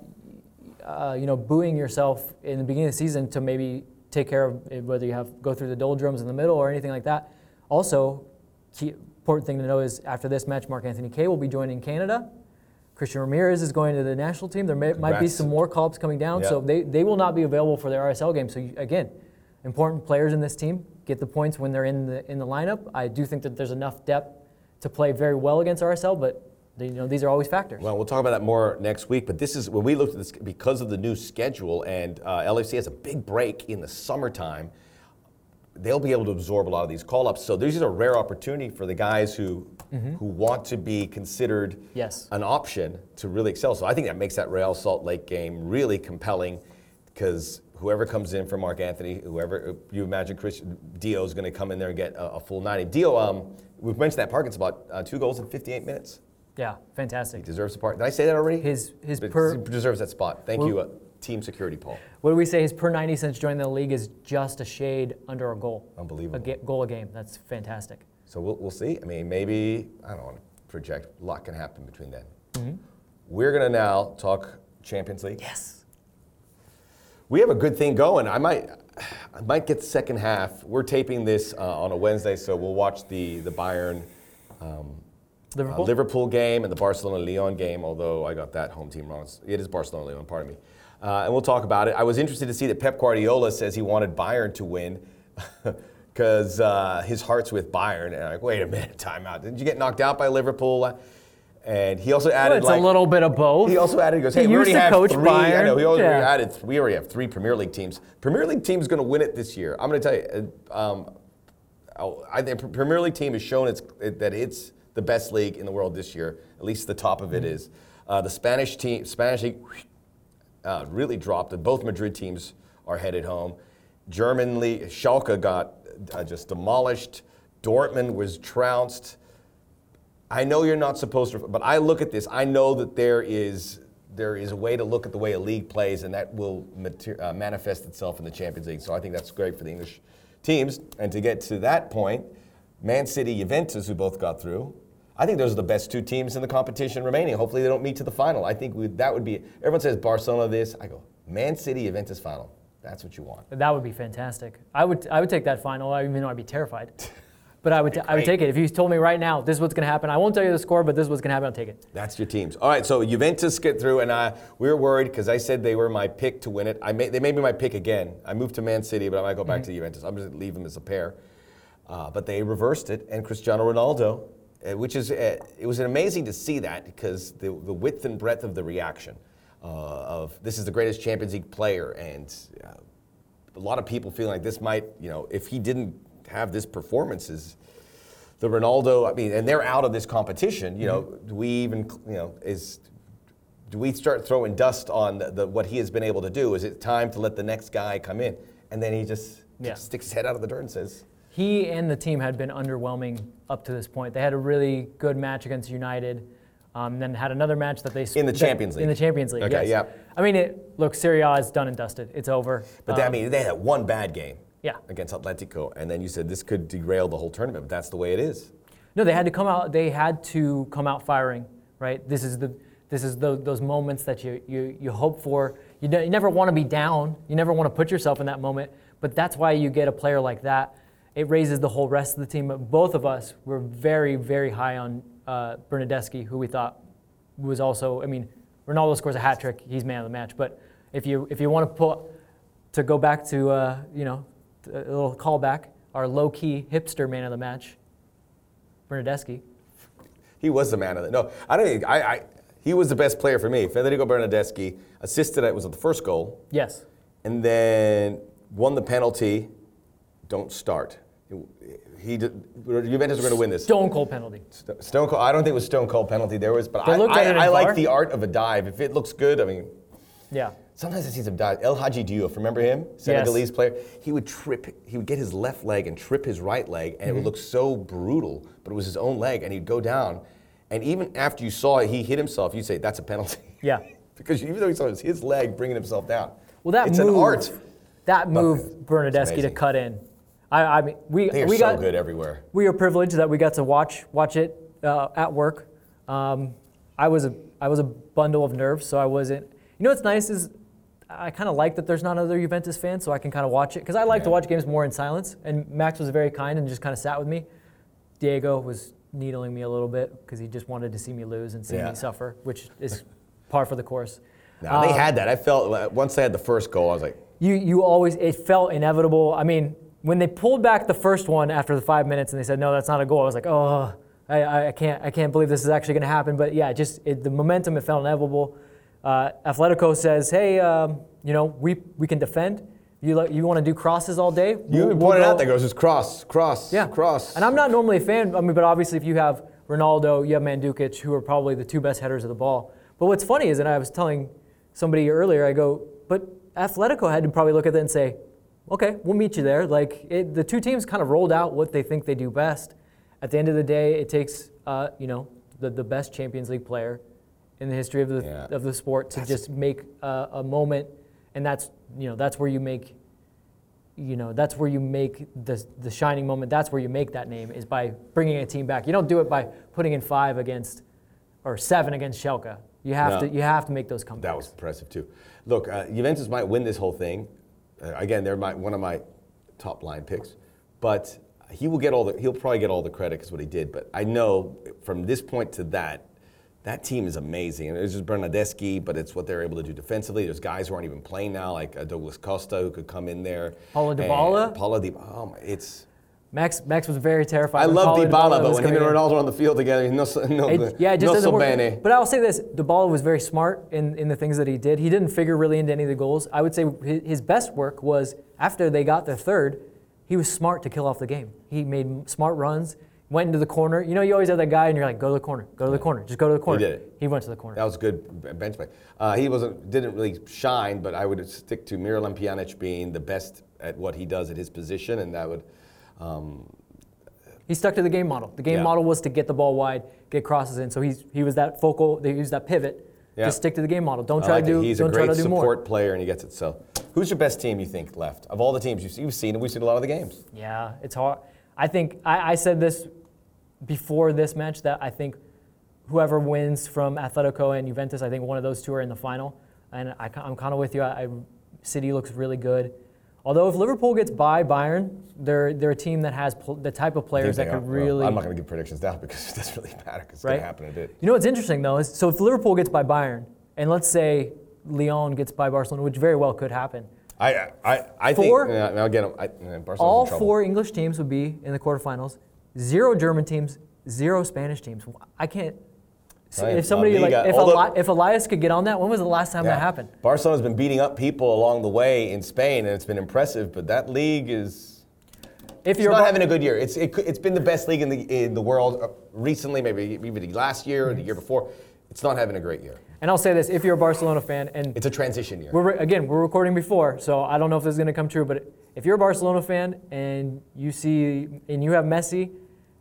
uh, you know, booing yourself in the beginning of the season to maybe take care of it, whether you have go through the doldrums in the middle or anything like that. Also, key, important thing to know is after this match, Mark-Anthony Kaye will be joining Canada. Christian Ramirez is going to the national team. There may, might be some more call-ups coming down, so they, they will not be available for their RSL game. So you, again, important players in this team get the points when they're in the in the lineup. I do think that there's enough depth to play very well against RSL, but they, you know these are always factors. Well, we'll talk about that more next week. But this is when we looked at this because of the new schedule, and uh, LFC has a big break in the summertime. They'll be able to absorb a lot of these call-ups. So this is a rare opportunity for the guys who who want to be considered Yes. an option to really excel. So I think that makes that Real Salt Lake game really compelling because whoever comes in for Mark-Anthony, whoever you imagine Chris Dio is going to come in there and get a, a full 90. Dio, um, we've mentioned that Parkins about uh, two goals in 58 minutes. yeah, fantastic. He Deserves a part. Did I say that already? His his per he deserves that spot. Thank Well- you, uh, team security, Paul. what do we say? His per 90 since joining the league is just a shade under a goal. Unbelievable. A ga- goal a game. That's fantastic. So we'll, we'll see. I mean, maybe I don't want to project. A lot can happen between then. Mm-hmm. We're gonna now talk Champions League. Yes. We have a good thing going. I might, I might get the second half. We're taping this uh, on a Wednesday, so we'll watch the the Bayern. Um, uh, Liverpool. Liverpool game and the Barcelona Lyon game, although I got that home team wrong. It is Barcelona Lyon, pardon me. Uh, and we'll talk about it. I was interested to see that Pep Guardiola says he wanted Bayern to win because uh, his heart's with Bayern. And I'm like, wait a minute, time out. Didn't you get knocked out by Liverpool? And he also Well, added it's like a little bit of both. he also added, he goes, He hey, we used already have coach three. I know, he already Yeah. added, we already have three Premier League teams. Premier League team is going to win it this year. I'm going to tell you, uh, um, oh, I think Premier League team has shown it's, it, that it's the best league in the world this year. At least the top of it Mm-hmm. is. Uh, the Spanish team, Spanish league, uh, really dropped. Both Madrid teams are headed home. German league, Schalke got uh, just demolished. Dortmund was trounced. I know you're not supposed to, but I look at this. I know that there is there is a way to look at the way a league plays, and that will mater- uh, manifest itself in the Champions League. So I think that's great for the English teams. And to get to that point, Man City, Juventus, who both got through. I think those are the best two teams in the competition remaining. Hopefully, they don't meet to the final. I think we, that would be. Everyone says Barcelona this. I go Man City, Juventus final. That's what you want. That would be fantastic. I would I would take that final, even though I'd be terrified. But I would t- I would take it if you told me right now this is what's going to happen. I won't tell you the score, but this is what's going to happen. I'll take it. That's your teams. All right, so Juventus get through, and uh, we were worried because I said they were my pick to win it. I made, they made me my pick again. I moved to Man City, but I might go back to Juventus. I'm just going to leave them as a pair. Uh, but they reversed it, and Cristiano Ronaldo, which is, uh, it was amazing to see that because the, the width and breadth of the reaction uh, of this is the greatest Champions League player, and uh, a lot of people feeling like this might, you know, if he didn't have this performance, is the Ronaldo. I mean, and they're out of this competition. You know, Mm-hmm. do we even, you know, is do we start throwing dust on the, the what he has been able to do? Is it time to let the next guy come in? And then he just Yeah. sticks his head out of the dirt and says, He and the team had been underwhelming up to this point. They had a really good match against United, um, then had another match that they In the that- Champions League. In the Champions League. Okay, yes. yeah. I mean, it, look, Serie A is done and dusted. It's over. but they, I Um, mean, they had one bad game. Yeah. Against Atletico, and then you said this could derail the whole tournament. But that's the way it is. No, they had to come out. They had to come out firing right? This is the this is the, those moments that you, you, you hope for. You, you never want to be down. You never want to put yourself in that moment. But that's why you get a player like that. It raises the whole rest of the team. But Both of us were very, very high on uh, Bernardeschi, who we thought was also, I mean, Ronaldo scores a hat trick. He's man of the match. But if you, if you want to put, to go back to, uh, you know, a little callback, our low key hipster man of the match, Bernardeschi. He was the man of the. No, I don't. I, I he was the best player for me. Federico Bernardeschi assisted. It was the first goal. Yes. And then won the penalty. Don't start. He did, Juventus were going to win this. Stone cold penalty. Stone cold. I don't think it was stone cold penalty. There was, but I, I, I like the art of a dive. If it looks good, I mean. Yeah. Sometimes I see some dives. El Hadji Diouf, remember him? Senegalese yes. player. He would trip. He would get his left leg and trip his right leg, and mm-hmm. it would mm-hmm. look so brutal. But it was his own leg, and he'd go down and even after you saw it, he hit himself, You'd say, that's a penalty. Yeah. because even though he saw it was his leg bringing himself down. Well, that it's move, an art. That move, Bernardeschi to cut in. I, I mean, we, they are we so got, good everywhere. We are privileged that we got to watch watch it uh, at work. Um, I was a I was a bundle of nerves, so I wasn't. You know what's nice is I kind of like that there's not other Juventus fans, so I can kind of watch it because I like yeah. to watch games more in silence. And Max was very kind and just kind of sat with me. Diego was needling me a little bit because he just wanted to see me lose and see yeah. me suffer, which is par for the course. No, um, they had that. I felt once they had the first goal, I was like, you you always it felt inevitable. I mean, when they pulled back the first one after the five minutes and they said no, that's not a goal. I was like, oh, I, I can't I can't believe this is actually going to happen. But yeah, just it, the momentum it felt inevitable. Uh, Atletico says, hey, um, you know, we we can defend. You, like, you want to do crosses all day? You we'll, pointed we'll out that goes just cross, cross, yeah. cross. And I'm not normally a fan. I mean, but obviously, if you have Ronaldo, you have Mandzukic, who are probably the two best headers of the ball. But what's funny is, and I was telling somebody earlier, I go, but Atletico had to probably look at that and say, okay, we'll meet you there. Like it, the two teams kind of rolled out what they think they do best. At the end of the day, it takes uh, you know the, the best Champions League player in the history of the yeah. of the sport to that's just make a, a moment, and that's you know that's where you make you know that's where you make the the shining moment. That's where you make that name is by bringing a team back. You don't do it by putting in five against or seven against Schalke. You have no, to you have to make those comebacks. That was impressive too. Look, uh, Juventus might win this whole thing. Uh, again, they're my, one of my top line picks, but he will get all the he'll probably get all the credit because what he did. But I know from this point to that, that team is amazing. And it's just Bernardeschi, but it's what they're able to do defensively. There's guys who aren't even playing now, like uh, Douglas Costa, who could come in there. Paulo Dybala. Paulo Dybala. Oh it's. Max, Max was very terrified. I love Dybala, Dybala but when him and Ronaldo are on the field together, no, no, it, yeah, it just no so bene. But I'll say this: Dybala was very smart in, in the things that he did. He didn't figure really into any of the goals. I would say his best work was after they got their third. He was smart to kill off the game. He made smart runs went into the corner. You know, you always have that guy, and you're like, go to the corner, go to the corner, just go to the corner. He did it. He went to the corner. That was good bench play. Uh, he wasn't, didn't really shine, but I would stick to Miralem Pjanic being the best at what he does at his position, and that would. Um, he stuck to the game model. The game yeah. model was to get the ball wide, get crosses in. So he's he was that focal. He was that pivot. Yeah. Just stick to the game model. Don't try like to do. He's don't a great support player, and he gets it. So, who's your best team you think left of all the teams you've, you've seen? And we've seen a lot of the games. Yeah, it's hard. I think I, I said this before this match that I think whoever wins from Atletico and Juventus, I think one of those two are in the final. And I, am kind of with you. I, City looks really good. Although if Liverpool gets by Bayern, they're they're a team that has pl- the type of players that could really. I'm not going to give predictions now because it doesn't really matter because it's right? going to happen a bit. You know what's interesting though is so if Liverpool gets by Bayern, and let's say Lyon gets by Barcelona, which very well could happen. I I, I four, think yeah, again, I, all four English teams would be in the quarterfinals zero German teams, zero Spanish teams. I can't. Right. If somebody like if, Eli- if Elias could get on that, when was the last time yeah. that happened? Barcelona's been beating up people along the way in Spain, and it's been impressive. But that league is. If you're not Bar- having a good year, it's it, has been the best league in the in the world uh, recently. Maybe maybe last year or the year before. It's not having a great year. And I'll say this: if you're a Barcelona fan, and it's a transition year. We're again, we're recording before, so I don't know if this is going to come true. But if you're a Barcelona fan and you see and you have Messi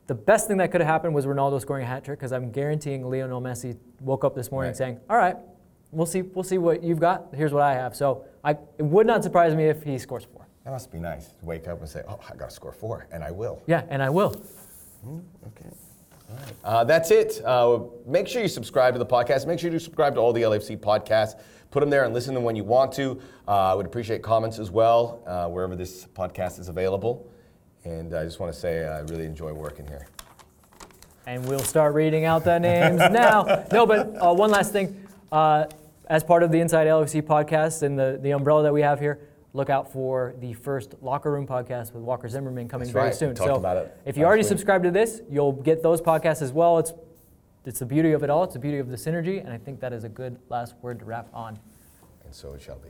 the best thing that could have happened was Ronaldo scoring a hat trick because I'm guaranteeing Lionel Messi woke up this morning right. saying, "All right, we'll see, we'll see what you've got. Here's what I have." So I, it would not surprise me if he scores four. That must be nice to wake up and say, "Oh, I got to score four, and I will." Yeah, and I will. Mm, okay. Uh, that's it. Uh, make sure you subscribe to the podcast. Make sure you subscribe to all the LFC podcasts. Put them there and listen to them when you want to. Uh, I would appreciate comments as well, uh, wherever this podcast is available. And I just want to say I really enjoy working here. And we'll start reading out the names now. No, but uh, one last thing. Uh, as part of the Inside LFC podcast and the, the umbrella that we have here, look out for the first Locker Room podcast with Walker Zimmerman coming That's very right. soon. Talked so about it if you already week. subscribe to this, you'll get those podcasts as well. It's, it's the beauty of it all. It's the beauty of the synergy. And I think that is a good last word to wrap on. And so it shall be.